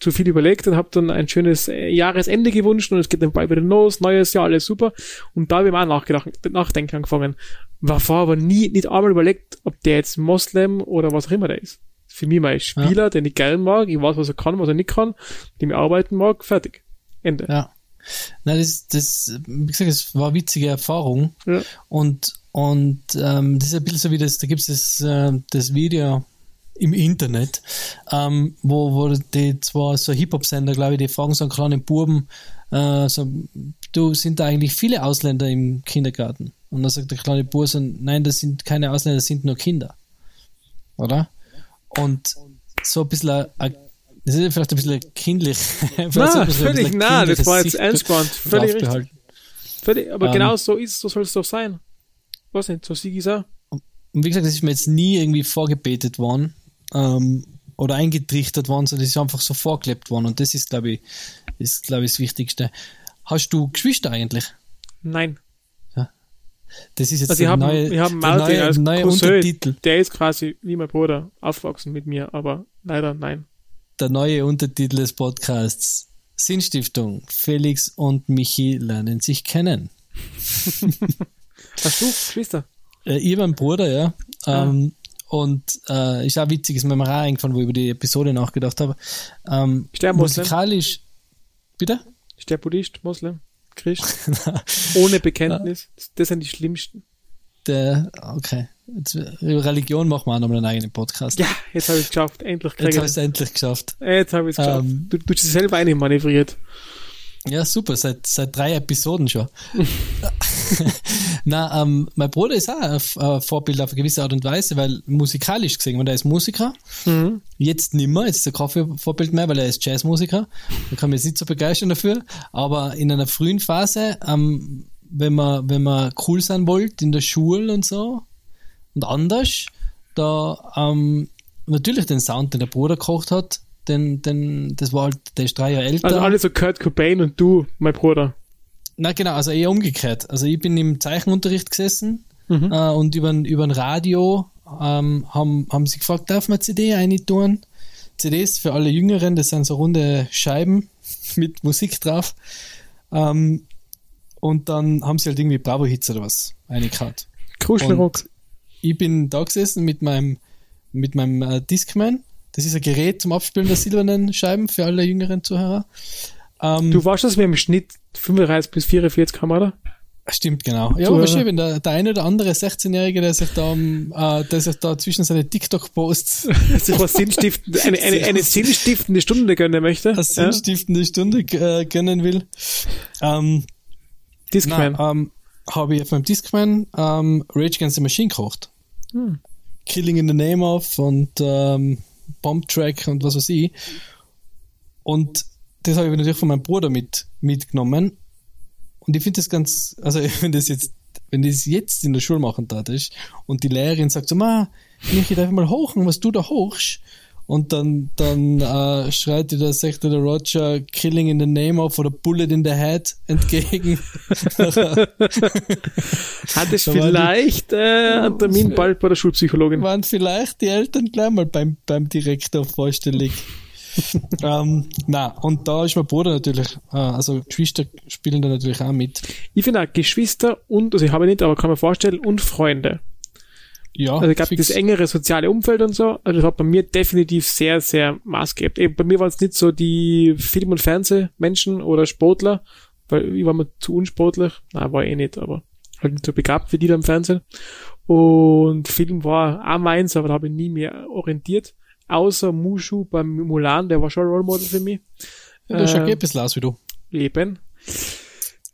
zu viel überlegt und habe dann ein schönes äh, Jahresende gewünscht und es geht dann bald wieder los, neues Jahr, alles super. Und da habe ich auch nachgedacht, nachdenken angefangen. War vorher aber nie, nicht einmal überlegt, ob der jetzt Moslem oder was auch immer der ist. Für mich mein Spieler, ja. den ich geil mag, ich weiß, was er kann, was er nicht kann, dem ich arbeiten mag, fertig. Ende. Ja. Nein, das, das, wie gesagt, es war eine witzige Erfahrung. Ja. Und, und ähm, das ist ein bisschen so wie das, da gibt es das, äh, das Video im Internet, ähm, wo, wo die zwar so Hip-Hop-Sender, glaube ich, die fragen so einen kleinen Buben, äh, so, du, sind da eigentlich viele Ausländer im Kindergarten? Und dann sagt der kleine Bub so, nein, das sind keine Ausländer, das sind nur Kinder. Oder? Und so ein bisschen, ein, ein- das ist vielleicht ein bisschen kindlich. [laughs] Na, so völlig nah, das war jetzt ernst gemeint. Völlig richtig. Völlig, aber Ähm. genau so ist es, so soll es doch sein. Was nicht, so sieg ich auch. Und wie gesagt, das ist mir jetzt nie irgendwie vorgebetet worden ähm, oder eingetrichtert worden, sondern das ist einfach so vorgelebt worden. Und das ist, glaube ich, ist, glaube ich, das Wichtigste. Hast du Geschwister eigentlich? Nein. Das ist jetzt Also der neue, ich hab einen der Martin neue, als neue Cousin, Untertitel. der ist quasi wie mein Bruder aufgewachsen mit mir, aber leider nein. Der neue Untertitel des Podcasts. Sinnstiftung. Felix und Michi lernen sich kennen. [laughs] Hast du Geschwister? Äh, ich habe einen Bruder, ja. Ah. Ähm, und äh, ist auch witzig, ist mir mal auch eingefallen, wo ich über die Episode nachgedacht habe. Ähm, Ist der musikalisch. Bitte? Ist der Buddhist, Moslem, Christ? [laughs] Ohne Bekenntnis? Das sind die schlimmsten. Der, okay. Jetzt, über Religion machen wir auch nochmal einen eigenen Podcast. Ja, jetzt habe ich es geschafft. Endlich Jetzt kriege habe ich es endlich geschafft. Jetzt habe ich es geschafft. Ähm, du, du hast dich selber eine manövriert. Ja, super, seit, seit drei Episoden schon. [laughs] [laughs] Na, ähm, mein Bruder ist auch ein ein Vorbild auf eine gewisse Art und Weise, weil musikalisch gesehen, weil er ist Musiker, Mhm. jetzt nimmer, jetzt ist er kein Vor- Vorbild mehr, weil er ist Jazzmusiker. Da kann man jetzt nicht so begeistern dafür. Aber in einer frühen Phase, ähm, wenn man, wenn man cool sein wollte in der Schule und so und anders, da ähm, natürlich den Sound, den der Bruder gekocht hat, den, den, das war halt, der ist drei Jahre älter. Also alle so Kurt Cobain und du, mein Bruder. Na genau, also eher umgekehrt. Also ich bin im Zeichenunterricht gesessen Mhm. äh, und über ein Radio ähm, haben, haben sie gefragt, darf man CD reintun? CDs für alle Jüngeren, das sind so runde Scheiben [laughs] mit Musik drauf. Ähm, und dann haben sie halt irgendwie Bravo-Hits oder was reingehauen. Kruschelrock. Ich bin da gesessen mit meinem, mit meinem äh, Discman. Das ist ein Gerät zum Abspielen der silbernen Scheiben für alle jüngeren Zuhörer. Ähm, Du weißt, dass wir im Schnitt 35 bis 44 haben, oder? Stimmt, genau. Ja, aber schön, wenn der, der eine oder andere 16-Jährige, der sich da, ähm, äh, der sich da zwischen seine TikTok-Posts [laughs] sich was sinnstiftend, [laughs] eine, eine, eine sinnstiftende Stunde gönnen möchte. eine Ja? sinnstiftende Stunde äh, gönnen will. Ähm, Discman. ähm, habe ich auf meinem Discman ähm, Rage Against the Machine gekocht. Hm. Killing in the Name of und ähm, Bomb Track und was weiß ich. Und das habe ich natürlich von meinem Bruder mit, mitgenommen. Und ich finde das ganz, also wenn das jetzt, wenn das jetzt in der Schule machen darf und die Lehrerin sagt so, ma, Michi, darf ich mal hochen, was du da hochst? Und dann, dann äh, schreit dir der, sagt der Roger Killing in the Name of oder Bullet in the Head entgegen. [laughs] Hat es war die- vielleicht äh, einen Termin bald bei der Schulpsychologin? waren vielleicht die Eltern gleich mal beim, beim Direktor vorstellig. [laughs] ähm, na, und da ist mein Bruder natürlich, äh, also Geschwister spielen da natürlich auch mit. Ich finde auch Geschwister und, also ich habe nicht, aber kann mir vorstellen, und Freunde. Ja, Also ich glaube, das engere soziale Umfeld und so, also das hat bei mir definitiv sehr, sehr maßgebend. Eben, bei mir waren es nicht so die Film- und Fernsehmenschen oder Sportler, weil ich war mir zu unsportlich. Nein, war ich eh nicht, aber halt nicht so begabt wie die da im Fernsehen. Und Film war auch meins, aber da habe ich nie mehr orientiert. Außer Mushu beim Mulan, der war schon Role Model für mich. ja, der schaut ähm, eh ein bisschen aus wie du. Eben.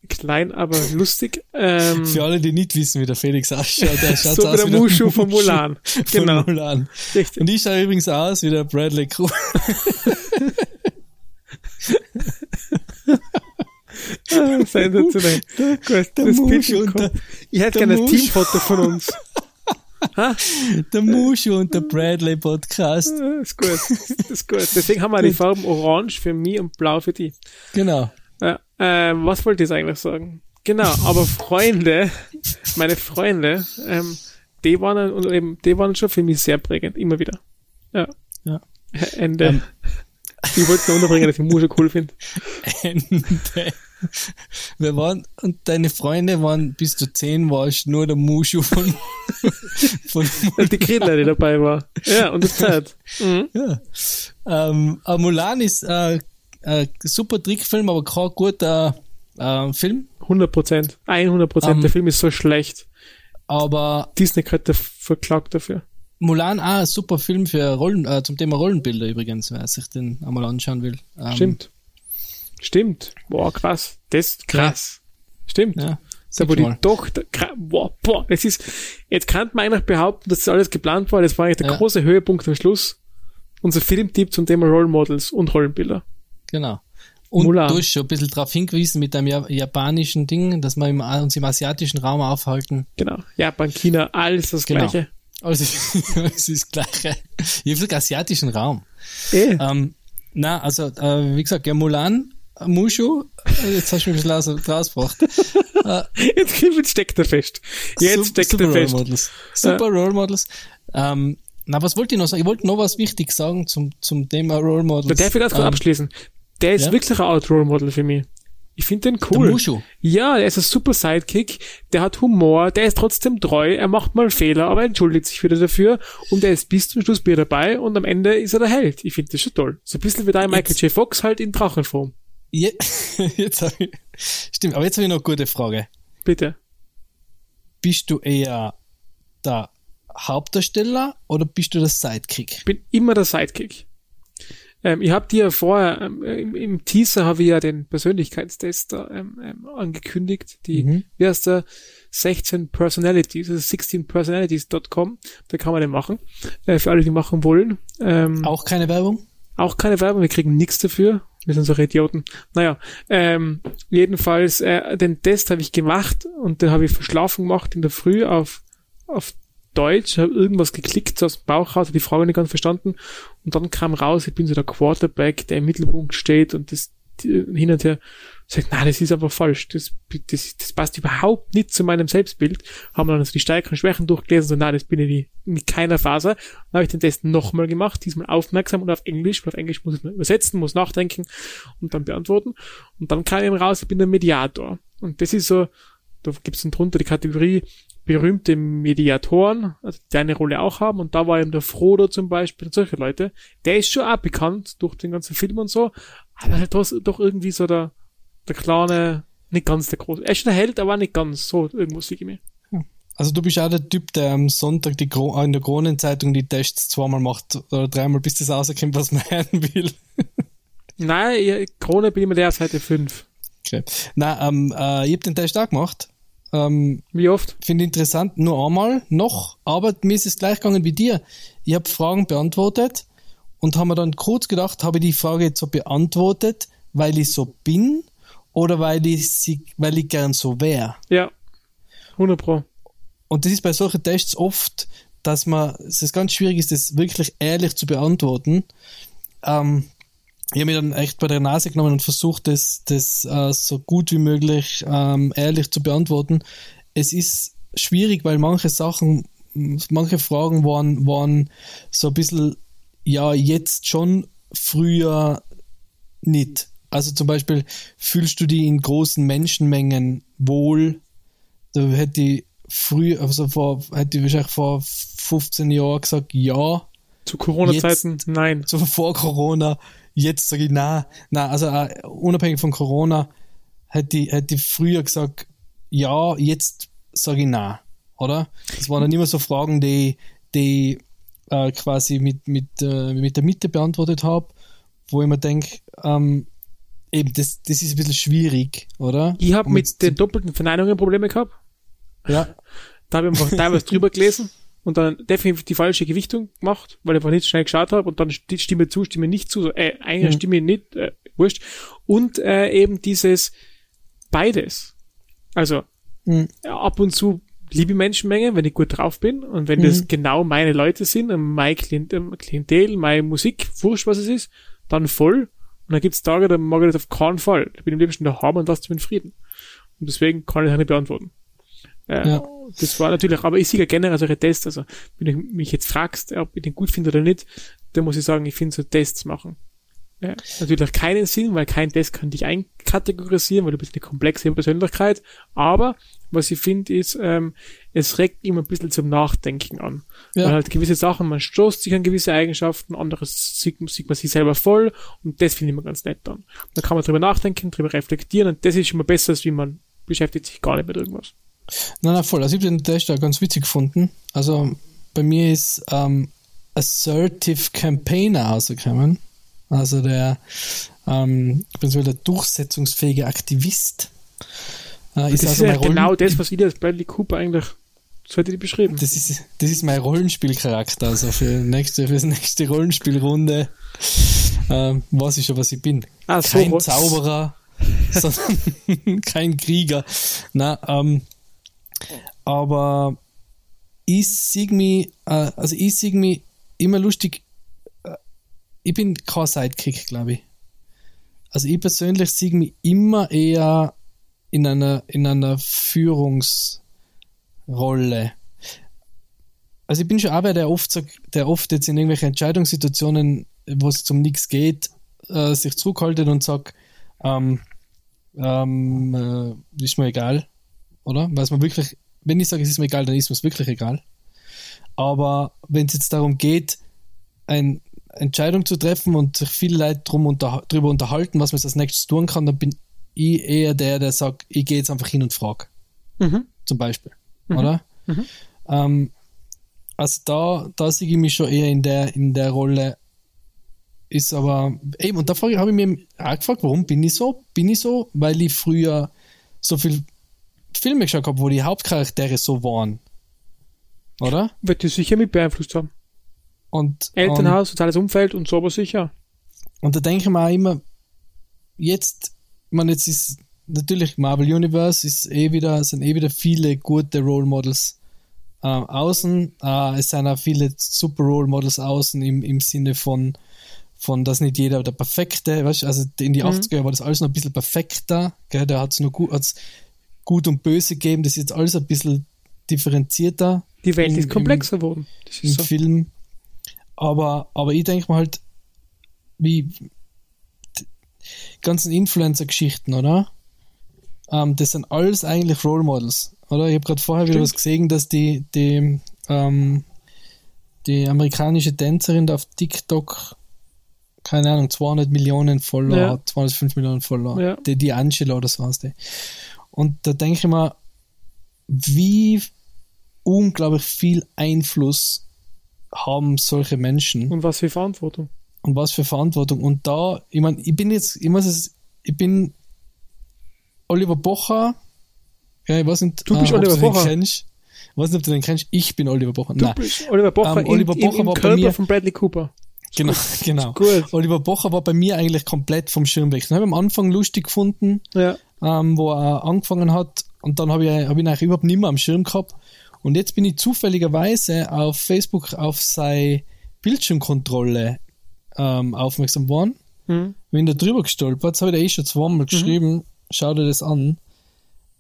Klein, aber lustig. Ähm, Für alle, die nicht wissen, wie der Felix ausschaut, der [laughs] schaut so aus wie der Mushu von Mulan. [laughs] Von Genau. Mulan. Richtig. Und ich schaue übrigens aus wie der Bradley Cooper. Ah, [laughs] Sensationell. Gut, das Mushu und der-. Ich hätte gerne ein Mushu. Teamfoto von uns. [laughs] Der Mushu und der Bradley Podcast. Ah, Ist gut. Ist gut. Deswegen haben wir die Farben Orange für mich und Blau für die. Genau. Ja, ähm, was wollte ich jetzt eigentlich sagen? Genau, aber Freunde, meine Freunde, ähm, die waren und eben, die waren schon für mich sehr prägend, immer wieder. Ja. Ja. Ende. Ähm. Ich wollte nur unterbringen, dass ich Musche cool finde. [laughs] Ende. Wir waren, und deine Freunde waren, bis du zehn warst, nur der Mushu von, [laughs] von Und die Griller, die dabei war. Ja, und die Zeit. Mhm. ja. Ähm, Mulan ist äh, ein super Trickfilm, aber kein guter äh, Film. 100 Prozent. 100 Prozent. Ähm, der Film ist so schlecht. Aber Disney könnte verklagt dafür. Mulan auch ein super Film für Rollen, äh, zum Thema Rollenbilder übrigens, wer sich den einmal anschauen will. Ähm, Stimmt. Stimmt. Boah, krass. Das ist krass. Stimmt. Ja, Da wo die. Tochter, boah, boah, das ist, jetzt kann man eigentlich behaupten, dass das alles geplant war. Das war eigentlich der Ja. große Höhepunkt am Schluss. Unser Filmtipp zum Thema Role Models und Rollenbilder. Genau. Und Mulan. du hast schon ein bisschen darauf hingewiesen mit dem ja- japanischen Ding, dass wir uns im asiatischen Raum aufhalten. Genau. Japan, China, alles das Genau. Gleiche. Also, es ist [laughs] das Gleiche. Ich habe asiatischen Raum. Eh. Ähm, na, also, äh, wie gesagt, ja, Mulan, äh, Mushu, äh, jetzt hast du mich ein bisschen aus, rausgebracht. [laughs] Jetzt, jetzt steckt er fest. Jetzt Sup- steckt super er Role fest. Models. Super Role Models. Ähm, na, was wollte ich noch sagen? Ich wollte noch was wichtig sagen zum, zum Thema Role Models. Da darf ich ganz kurz Ähm, abschließen. Der ist ja? wirklich ein Art Role Model für mich. Ich finde den Der cool. Mushu. Ja, der ist ein super Sidekick, der hat Humor, der ist trotzdem treu, er macht mal Fehler, aber er entschuldigt sich wieder dafür und er ist bis zum Schluss wieder dabei und am Ende ist er der Held. Ich finde das schon toll. So ein bisschen wie dein Michael Jetzt- J. Fox halt in Drachenform. Je, [laughs] jetzt hab ich, stimmt, aber jetzt habe ich noch eine gute Frage. Bitte. Bist du eher der Hauptdarsteller oder bist du der Sidekick? Ich bin immer der Sidekick. Ähm, ich habe dir vorher, ähm, im, im Teaser habe ich ja den Persönlichkeitstest da, ähm, ähm, angekündigt, die, Mhm. wie heißt der, 16 Personalities, also 16personalities.com, da kann man den machen, äh, für alle, die machen wollen. Ähm, Auch keine Werbung? Auch keine Werbung, wir kriegen nichts dafür. Wir sind so Idioten. Naja, ähm, jedenfalls, äh, den Test habe ich gemacht und den habe ich verschlafen gemacht in der Früh auf, auf Deutsch, habe irgendwas geklickt aus dem Bauch raus, die Frage nicht ganz verstanden und dann kam raus, ich bin so der Quarterback, der im Mittelpunkt steht und das hin und her sagt, na, das ist aber falsch, das, das, das passt überhaupt nicht zu meinem Selbstbild. Haben wir dann so die Stärken und Schwächen durchgelesen, so, na, das bin ich nie, mit keiner Faser. Dann habe ich den Test nochmal gemacht, diesmal aufmerksam und auf Englisch, weil auf Englisch muss ich übersetzen, muss nachdenken und dann beantworten. Und dann kam eben raus, ich bin der Mediator. Und das ist so, da gibt's dann drunter die Kategorie berühmte Mediatoren, also die eine Rolle auch haben. Und da war eben der Frodo zum Beispiel und solche Leute. Der ist schon auch bekannt durch den ganzen Film und so, aber halt doch, doch irgendwie so der, der kleine, nicht ganz der große. Er ist schon der Held, aber nicht ganz so, irgendwo sehe ich mir. Also du bist auch der Typ, der am Sonntag die Kro in der Kronenzeitung die Tests zweimal macht oder dreimal, bis das rauskommt, was man [laughs] hören will. Nein, Krone bin ich immer der Seite 5. Okay. Na, ähm, äh, ich hab den Test auch gemacht. Ähm, Wie oft? Finde interessant, nur einmal noch, aber mir ist es gleich gegangen wie dir. Ich habe Fragen beantwortet und habe mir dann kurz gedacht, habe ich die Frage jetzt so beantwortet, weil ich so bin oder weil ich sie, weil ich gern so wäre. Ja. 100 Pro. Und das ist bei solchen Tests oft, dass man, es ist ganz schwierig ist, das wirklich ehrlich zu beantworten. Ähm, ich habe mir dann echt bei der Nase genommen und versucht, das, das äh, so gut wie möglich ähm, ehrlich zu beantworten. Es ist schwierig, weil manche Sachen, manche Fragen waren, waren so ein bisschen, ja, jetzt schon, früher nicht. Also zum Beispiel, fühlst du dich in großen Menschenmengen wohl? Da hätte ich früh, also vor, hätte ich wahrscheinlich vor 15 Jahren gesagt, ja, Zu Corona-Zeiten, nein. so vor Corona. Jetzt sage ich na, na, also äh, unabhängig von Corona hätte ich, hätte ich früher gesagt, ja, jetzt sage ich na, oder? Das waren dann immer so Fragen, die, die äh, quasi mit, mit, äh, mit der Mitte beantwortet habe, wo ich mir denke, ähm, eben, das, das ist ein bisschen schwierig, oder? Ich habe Um mit den doppelten Verneinungen Probleme gehabt. ja, Da habe ich einfach teilweise drüber gelesen und dann definitiv die falsche Gewichtung gemacht, weil ich einfach nicht schnell geschaut habe und dann sti- Stimme zu, Stimme nicht zu, so, äh, eine Mhm. Stimme nicht, äh, wurscht. Und äh, eben dieses beides. Also Mhm. ab und zu liebe Menschenmenge, wenn ich gut drauf bin und wenn Mhm. das genau meine Leute sind, mein Klient, ähm, Klientel, meine Musik, wurscht was es ist, dann voll. Und dann gibt's Tage, da mag ich das auf keinen Fall. Da bin ich am liebsten daheim und lasse mich in Frieden. Und deswegen kann ich das nicht beantworten. Äh, Ja. Das war natürlich, aber ich sehe ja generell solche Tests, also wenn du mich jetzt fragst, ob ich den gut finde oder nicht, dann muss ich sagen, ich finde so Tests machen Ja, natürlich keinen Sinn, weil kein Test kann dich einkategorisieren, weil du bist eine komplexe Persönlichkeit. Aber was ich finde, ist, ähm, es regt immer ein bisschen zum Nachdenken an. Ja. Weil halt gewisse Sachen, man stoßt sich an gewisse Eigenschaften, anderes sieht, sieht man sich selber voll und das finde ich immer ganz nett dann. Da kann man drüber nachdenken, drüber reflektieren und das ist schon mal besser, als wie man beschäftigt sich gar nicht mit irgendwas. Nein, nein, voll. Also ich habe den Test auch ganz witzig gefunden. Also bei mir ist ähm, Assertive Campaigner rausgekommen. Also der, ähm, ich bin so der durchsetzungsfähige Aktivist. Äh, Das ist also ja mein Rollen- genau das, was ich als Bradley Cooper eigentlich, so hätte die beschrieben. Das ist, das ist mein Rollenspielcharakter. Also für nächste, für die nächste Rollenspielrunde ähm, weiß ich schon, was ich bin. Ah, so Kein. Zauberer, sondern [laughs] kein Krieger. Na, ähm, aber ich sehe mich, also ich sehe mich immer lustig, äh, ich bin kein Sidekick, glaube ich. Also ich persönlich sehe mich immer eher in einer, in einer Führungsrolle. Also ich bin schon aber der oft der oft jetzt in irgendwelchen Entscheidungssituationen, wo es um nichts geht, äh, sich zurückhaltet und sagt, ähm, ähm, äh, ist mir egal, oder? Weil es mir wirklich, wenn ich sage, es ist mir egal, dann ist mir es wirklich egal. Aber wenn es jetzt darum geht, eine Entscheidung zu treffen und sich viele Leute drum unter, drüber unterhalten, was man jetzt als nächstes tun kann, dann bin ich eher der, der sagt, ich gehe jetzt einfach hin und frage. Mhm. Zum Beispiel. Oder? Mhm. Ähm, also da, da sehe ich mich schon eher in der, in der Rolle. Ist aber, eben, und da habe ich mir auch gefragt, warum bin ich so? Bin ich so, weil ich früher so viel Filme geschaut habe, wo die Hauptcharaktere so waren. Oder? Wird dich sicher mit beeinflusst haben. Und, Elternhaus, soziales Umfeld und so aber sicher. Und, und da denke ich mir auch immer, jetzt, ich meine, jetzt ist natürlich Marvel Universe ist eh wieder, sind eh wieder viele gute Role Models ähm, außen. Äh, es sind auch viele super Role Models außen im, im Sinne von, von, dass nicht jeder der Perfekte, weißt du, also in die Mhm. 80er war das alles noch ein bisschen perfekter, gell, da hat es nur gut, hat's gut und böse gegeben, das ist jetzt alles ein bisschen differenzierter Die Welt ist komplexer geworden. Das im ist so. Film. Aber, aber ich denke mal halt, wie die ganzen Influencer-Geschichten, oder? Ähm, das sind alles eigentlich Role Models, oder? Ich habe gerade vorher wieder Stimmt. was gesehen, dass die, die, ähm, die amerikanische Tänzerin da auf TikTok, keine Ahnung, 200 Millionen Follower Ja. hat, 205 Millionen Follower. Ja. Die, die Angela oder so heißt die. Und da denke ich mir, wie unglaublich viel Einfluss haben solche Menschen Und was für Verantwortung. und was für Verantwortung. Und da, ich meine, ich bin jetzt, ich muss es, ich bin Oliver Bocher, ja, ich weiß nicht, Du bist ob Oliver Pocher. kennst. Ich weiß nicht, ob du den kennst. Ich bin Oliver Bocher. Du Nein, bist Oliver Bocher, Ähm, Oliver im, Pocher im, im war bei Körper mir- von Bradley Cooper. genau, [laughs] genau. Gut. Oliver Bocher war bei mir eigentlich komplett vom Schirm weg. Den habe ich am Anfang lustig gefunden, Ja. Ähm, wo er angefangen hat. Und dann habe ich, hab ich ihn eigentlich überhaupt nicht mehr am Schirm gehabt. Und jetzt bin ich zufälligerweise auf Facebook auf seine Bildschirmkontrolle ähm, aufmerksam geworden. Hm. Bin da drüber gestolpert, das habe ich dir eh schon zweimal geschrieben. Schau dir das an.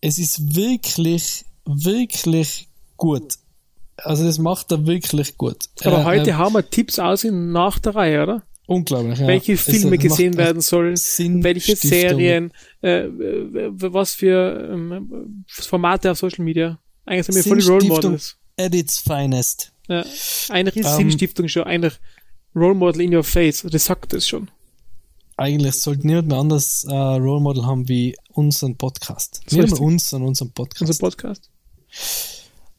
Es ist wirklich, wirklich gut. Also das macht er wirklich gut. Aber Äh, heute äh, haben wir Tipps aus in nach der Reihe, oder? Unglaublich. Ja. welche Filme es gesehen werden sollen, Sinnstiftung. welche Serien, äh, w- was für ähm, Formate auf Social Media. Eigentlich sind wir voll die Role Models. at its finest. Ja. Eine riesen Ähm, Sinnstiftung schon, eine Role Model in your face. Das sagt es schon. Eigentlich sollte niemand mehr anders äh, Role Model haben wie unseren Podcast. So Nicht uns, sondern unseren Podcast. Unser Podcast.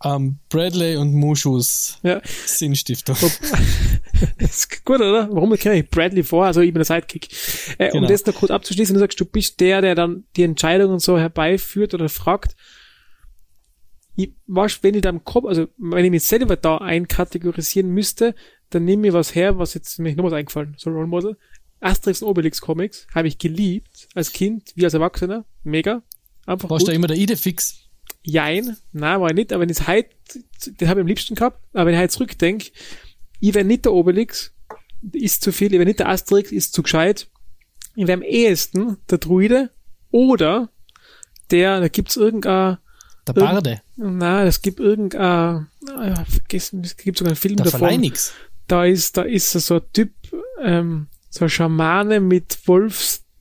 Ähm, Bradley und Mushus Ja. Sinnstiftung. [laughs] ist gut, oder? Warum kenne ich Bradley vor? Also ich bin der Sidekick. Äh, Um Genau. das noch kurz abzuschließen, du sagst, du bist der, der dann die Entscheidungen so herbeiführt oder fragt. Ich, was, wenn ich da im Kopf, also wenn ich mich selber da einkategorisieren müsste, dann nehme ich was her, was jetzt mir noch was eingefallen, so Role Model. Asterix und Obelix Comics habe ich geliebt, als Kind, wie als Erwachsener. Mega. Einfach Warst gut. du immer der Idefix? Jein, nein, war ich nicht, aber wenn ich heute, den habe ich am liebsten gehabt, aber wenn ich heute zurückdenke, ich wäre nicht der Obelix, ist zu viel, ich wäre nicht der Asterix, ist zu gescheit. Ich wäre am ehesten der Druide oder der, da gibt's irgendein, Der Irgend- Barde? na, es gibt irgendein, ah, ja, vergessen, es gibt sogar einen Film Der davon. Verleinix? Da ist, da ist so ein Typ, ähm, so ein Schamane mit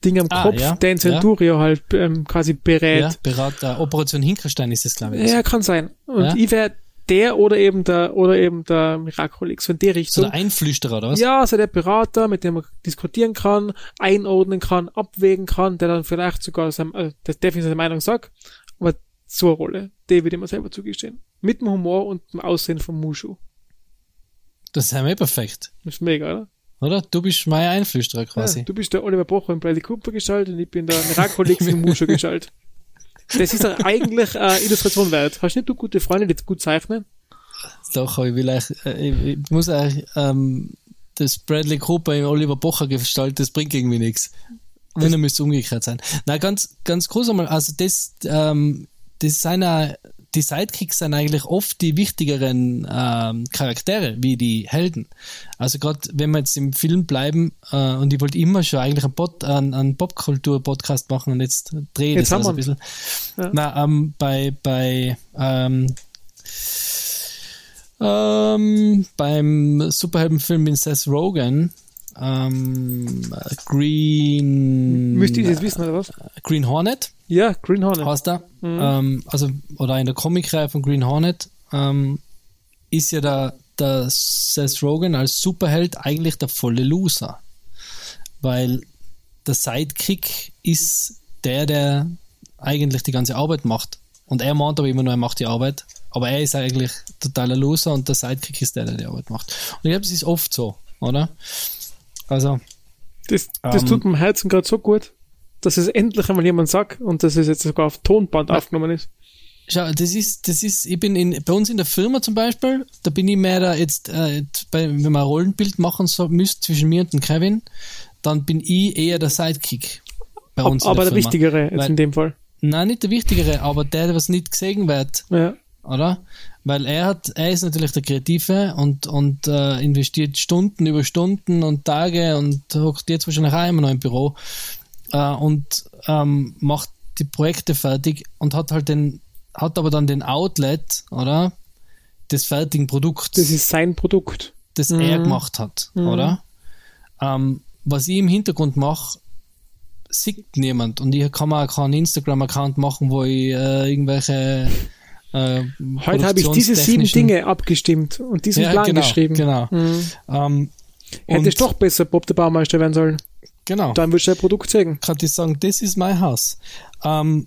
Wolfsding am Ah, Kopf, ja, der in Centurio halt ähm, quasi berät. Ja, Berater, Operation Hinkelstein ist das, glaube ich. Ja, kann sein. Und Ja. ich wäre der oder eben der oder eben der Miraculix, so in die so Richtung. der Einflüsterer, oder was? ja, so der Berater, mit dem man diskutieren kann, einordnen kann, abwägen kann, der dann vielleicht sogar sein, äh, der definitiv seine Meinung sagt, aber so eine Rolle, die würde ich mir selber zugestehen. Mit dem Humor und dem Aussehen von Mushu. Das ist ja perfekt. Das ist mega, oder? Oder? Du bist mein Einflüsterer quasi. Ja, du bist der Oliver Bocher und Bradley Cooper geschaltet und ich bin der [laughs] Miraculix und Mushu geschaltet. Das ist doch eigentlich äh, Illustration wert. Hast nicht du gute Freunde, die gut zeichnen? Doch, aber ich will euch, äh, ich, muss euch, ähm, das Bradley Cooper im Oliver Bocher gestalten, das bringt irgendwie nichts. Wenn er müsste umgekehrt sein. Na, ganz, ganz groß einmal, also das, ähm, das sind ja, die Sidekicks sind eigentlich oft die wichtigeren ähm, Charaktere, wie die Helden. Also gerade wenn wir jetzt im Film bleiben, äh, und ich wollte immer schon eigentlich einen, Pod, einen, einen Popkultur-Podcast machen und jetzt drehe ich Jetzt das also ein bisschen. Ja. Na, ähm, bei, bei ähm, ähm, beim Superheldenfilm mit Seth Rogen, ähm, Green, Müsst ihr das wissen, oder was? Green Hornet Ja, Green Hornet. heißt er. Ähm, also, oder in der Comicreihe von Green Hornet, ähm, ist ja der, der Seth Rogen als Superheld eigentlich der volle Loser. Weil der Sidekick ist der, der eigentlich die ganze Arbeit macht. Und er meint aber immer nur, er macht die Arbeit. Aber er ist eigentlich totaler Loser und der Sidekick ist der, der die Arbeit macht. Und ich glaube, es ist oft so, oder? Also, Das, das Ähm, tut meinem Herzen gerade so gut, dass es endlich einmal jemand sagt und dass es jetzt sogar auf Tonband aufgenommen ist. Schau, das ist, das ist, ich bin in, bei uns in der Firma zum Beispiel, da bin ich mehr da jetzt, äh, bei, wenn man ein Rollenbild machen so, müsst zwischen mir und dem Kevin, dann bin ich eher der Sidekick. Bei uns aber in der der. Wichtigere jetzt Weil- in dem Fall. Nein, nicht der Wichtigere, aber der, der was nicht gesehen wird, Ja. oder? Weil er hat, er ist natürlich der Kreative und, und äh, investiert Stunden über Stunden und Tage und hockt jetzt wahrscheinlich auch immer noch im Büro äh, und ähm, macht die Projekte fertig und hat halt den, hat aber dann den Outlet, oder? Des fertigen Produkts, Das ist sein Produkt. das Mhm. er gemacht hat, oder? Ähm, was ich im Hintergrund mache, sieht niemand. Und ich kann mir auch keinen Instagram-Account machen, wo ich äh, irgendwelche äh, Heute habe ich diese sieben Dinge abgestimmt und diesen ja, Plan genau, geschrieben. Genau. Mhm. Ähm, Hättest und- doch besser Bob der Baumeister werden sollen. Genau. Dann würdest du ein Produkt zeigen. kann ich sagen, das ist mein Haus. Ähm,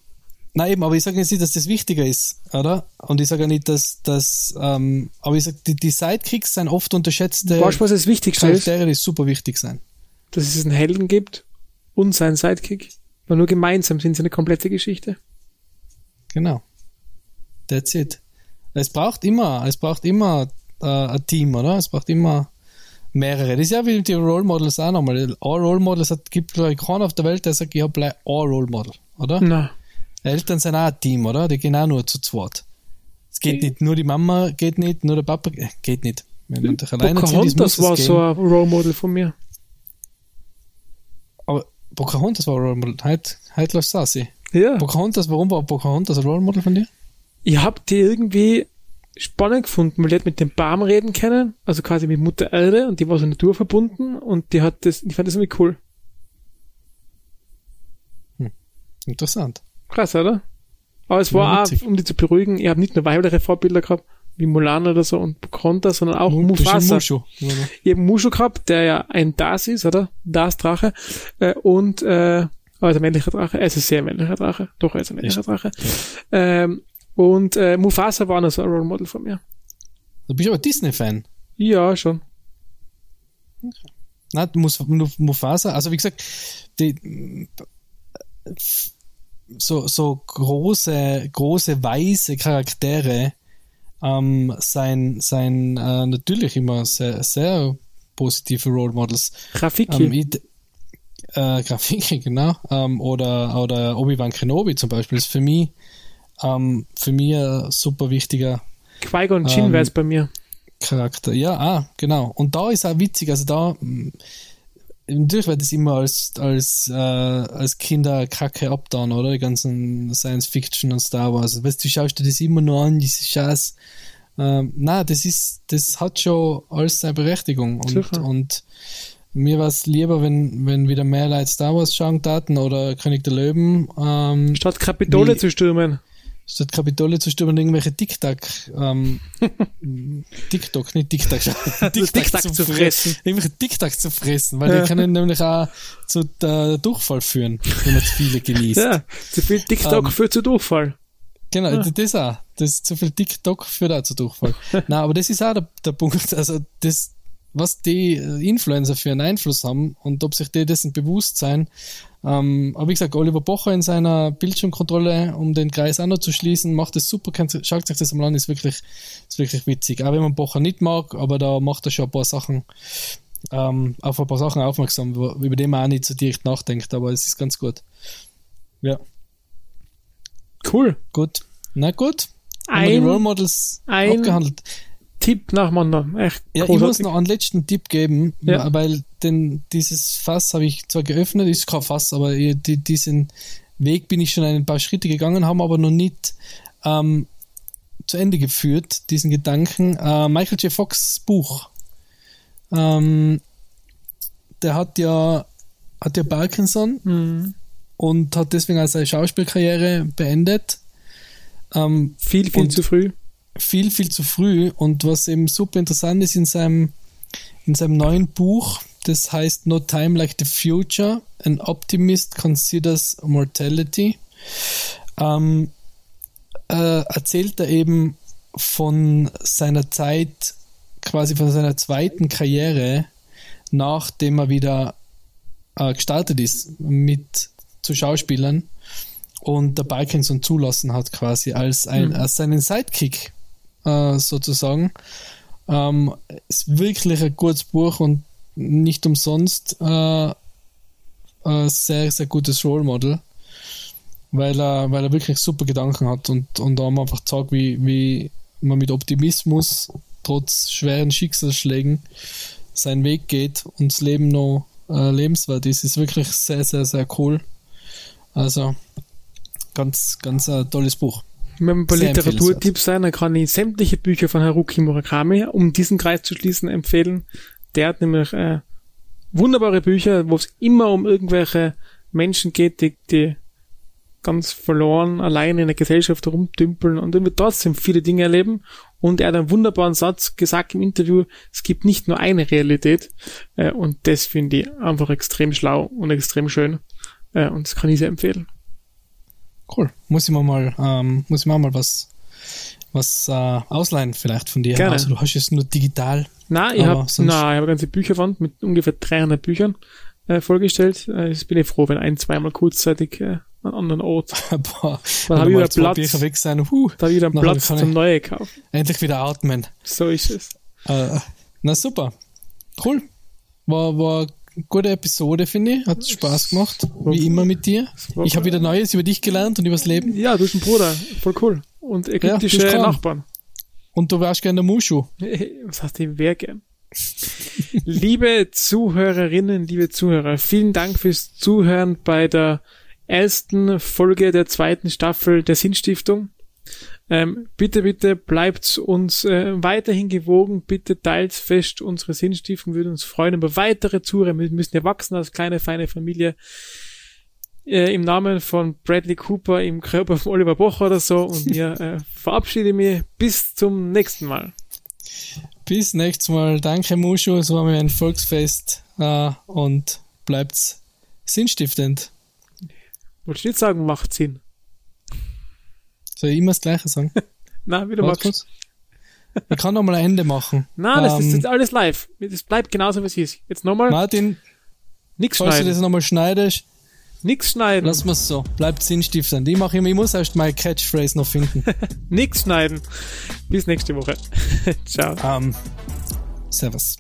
nein, eben, aber ich sage jetzt nicht, dass das wichtiger ist, oder? Und ich sage auch nicht, dass das, ähm, aber ich sage, die, die Sidekicks sind oft unterschätzte Weißt du, was das Wichtigste ist? Charaktere, die super wichtig sind. Dass es einen Helden gibt und seinen Sidekick. Weil nur gemeinsam sind sie eine komplette Geschichte. Genau. That's it. Es braucht immer, es braucht immer äh, ein Team, oder? Es braucht immer mehrere. Das ist ja wie die Role Models auch nochmal. All Role Models hat, gibt, glaube ich, keinen auf der Welt, der sagt, ich habe ein Role Model, oder? Na, Eltern sind auch ein Team, oder? Die gehen auch nur zu zweit. Es geht nicht, nur die Mama geht nicht, nur der Papa äh, geht nicht. Wenn man dich alleine Pocahontas war so ein Role Model von mir. Aber Pocahontas war ein Role Model. Heute, heute läuft Sassi. Ja. Pocahontas, warum war Pocahontas ein Role Model von dir? Ich hab die irgendwie spannend gefunden, weil die hat mit dem Baum reden können, also quasi mit Mutter Erde und die war so naturverbunden und die hat das, ich fand das irgendwie cool. Interessant. Krass, oder? Aber es war auch, um die zu beruhigen, ich habe nicht nur weibliche Vorbilder gehabt, wie Mulan oder so und Pocahontas, sondern auch ein Mufasa. Mushu. Ich habe Mushu gehabt, der ja ein Das ist, oder? Das Drache. Äh, und äh, also männlicher Drache, er ist sehr männlicher Drache. Doch, er ist ein männlicher Drache. Ähm, und äh, Mufasa war noch so ein Role Model von mir. Du bist aber Disney-Fan. Ja, schon. Muf- Mufasa, also wie gesagt, die, so, so große, große, weiße Charaktere ähm, sein, sein äh, natürlich immer sehr, sehr positive Role Models. Rafiki. Ähm, ich, äh, Grafiki, [laughs] genau. Ähm, oder oder Obi-Wan Kenobi zum Beispiel ist für mich, ähm, für mich ein super wichtiger Qui-Gon Jinn ähm, wär's bei mir. Charakter. Ja, ah, genau. Und da ist auch witzig, also da mh, natürlich wird das immer als, als, äh, als Kinder Kacke abtan, oder? Die ganzen Science Fiction und Star Wars. Weißt du, du schaust dir das immer nur an, diese Scheiß. Ähm, na, das ist, das hat schon alles seine Berechtigung. Und, und mir war es lieber, wenn, wenn wieder mehr Leute Star Wars schauen taten oder König der Löwen. Ähm, Statt Kapitole Wie- zu stürmen. Statt Kapitole [laughs] [laughs] zu stürmen, irgendwelche TikTok, ähm, TikTok, nicht TikTok, TikTok zu fressen. Irgendwelche TikTok zu fressen, weil Ja. die können nämlich auch zu der Durchfall führen, wenn man zu viele genießt. Ja, zu viel TikTok Ähm, führt zu Durchfall. Genau, das auch. Das zu viel TikTok führt auch zu Durchfall. [laughs] Nein, aber das ist auch der, der Punkt. Also das, was die Influencer für einen Einfluss haben und ob sich die dessen bewusst sein. Ähm, aber wie gesagt, Oliver Pocher in seiner Bildschirmkontrolle, um den Kreis auch noch zu schließen, macht das super. Schaut sich das mal an, ist wirklich, ist wirklich witzig. Auch wenn man Pocher nicht mag, aber da macht er schon ein paar Sachen, ähm, auf ein paar Sachen aufmerksam, wo- über die man auch nicht so direkt nachdenkt, aber es ist ganz gut. Ja. Cool. Gut. Na gut. Haben wir die Ein Role Models ein- abgehandelt. Tipp nach dem anderen. Echt Ja, ich muss noch einen letzten Tipp geben, Ja. weil denn dieses Fass habe ich zwar geöffnet, ist kein Fass, aber die, diesen Weg bin ich schon ein paar Schritte gegangen, haben aber noch nicht ähm, zu Ende geführt, diesen Gedanken. Äh, Michael J. Fox Buch. Ähm, der hat ja, hat ja Parkinson Mhm. und hat deswegen auch seine Schauspielkarriere beendet. Ähm, Viel, viel zu früh. Viel, viel zu früh. Und was eben super interessant ist in seinem, in seinem neuen Buch, das heißt No Time Like the Future, An Optimist Considers Mortality, ähm, äh, erzählt er eben von seiner Zeit, quasi von seiner zweiten Karriere, nachdem er wieder äh, gestartet ist mit zu Schauspielern und der Parkinson zulassen hat, quasi als, ein, Mhm. als seinen Sidekick äh, sozusagen. Ähm, ist wirklich ein gutes Buch und nicht umsonst äh, ein sehr, sehr gutes Role Model, weil er, weil er wirklich super Gedanken hat und, und da einfach zeigt, wie, wie man mit Optimismus trotz schweren Schicksalsschlägen seinen Weg geht und das Leben noch äh, lebenswert ist. Ist wirklich sehr, sehr, sehr cool. Also ganz, ganz ein tolles Buch. Wenn wir bei Literaturtipps sein, dann kann ich sämtliche Bücher von Haruki Murakami, um diesen Kreis zu schließen, empfehlen. Der hat nämlich äh, wunderbare Bücher, wo es immer um irgendwelche Menschen geht, die, die ganz verloren allein in der Gesellschaft rumdümpeln und irgendwie trotzdem viele Dinge erleben. Und er hat einen wunderbaren Satz gesagt im Interview, es gibt nicht nur eine Realität. Äh, und das finde ich einfach extrem schlau und extrem schön. Äh, und das kann ich sehr empfehlen. Cool. Muss ich mir mal, ähm, muss ich mir mal was, was äh, ausleihen vielleicht von dir. Gerne. Also du hast es nur digital. Na, ich habe ich hab ganze Bücherwand mit ungefähr 300 Büchern äh, vorgestellt. Äh, jetzt bin ich froh, wenn ein, zweimal kurzzeitig äh, an anderen Ort. [laughs] Boah, Dann habe ich wieder Platz, Bücher weg sein. Huh, da hab ich wieder Platz zum ich- Neue kaufen. endlich wieder atmen. So ist es. Äh, na super. Cool. War, war gute Episode, finde ich. Hat Spaß gemacht. Wie immer mit dir. Ich habe wieder Neues über dich gelernt und übers Leben. Ja, du bist ein Bruder. Voll cool. Und ägyptische klar. Nachbarn. Und du wärst gerne der Mushu. [laughs] Was heißt ich wer gern? liebe Zuhörerinnen, liebe Zuhörer, vielen Dank fürs Zuhören bei der ersten Folge der zweiten Staffel der Sinnstiftung. Ähm, bitte, bitte bleibt uns äh, weiterhin gewogen. Bitte teilt fest unsere Sinnstiftung. Würde uns freuen über weitere Zuhörer. Wir müssen ja wachsen als kleine, feine Familie. Äh, Im Namen von Bradley Cooper, im Körper von Oliver Bocher oder so. Und [laughs] mir äh, verabschiede mich. Bis zum nächsten Mal. Bis nächstes Mal. Danke, Mushu. Es war mir ein Volksfest. Äh, und bleibt's sinnstiftend. Wollte ich nicht sagen, macht Sinn. Soll ich immer das Gleiche sagen? [laughs] Na, wie du Warte magst. kurz. Ich kann noch mal ein Ende machen. Na, das ist Ähm, jetzt alles live. Das bleibt genauso, wie es ist. Jetzt nochmal, Martin, nix falls du schneiden. das nochmal schneidest, Nix schneiden. lass mal's so. Bleibt sinnstiftend. Ich mache immer, ich muss erst meine Catchphrase noch finden. [laughs] Nix schneiden. Bis nächste Woche. [laughs] Ciao. ähm, servus.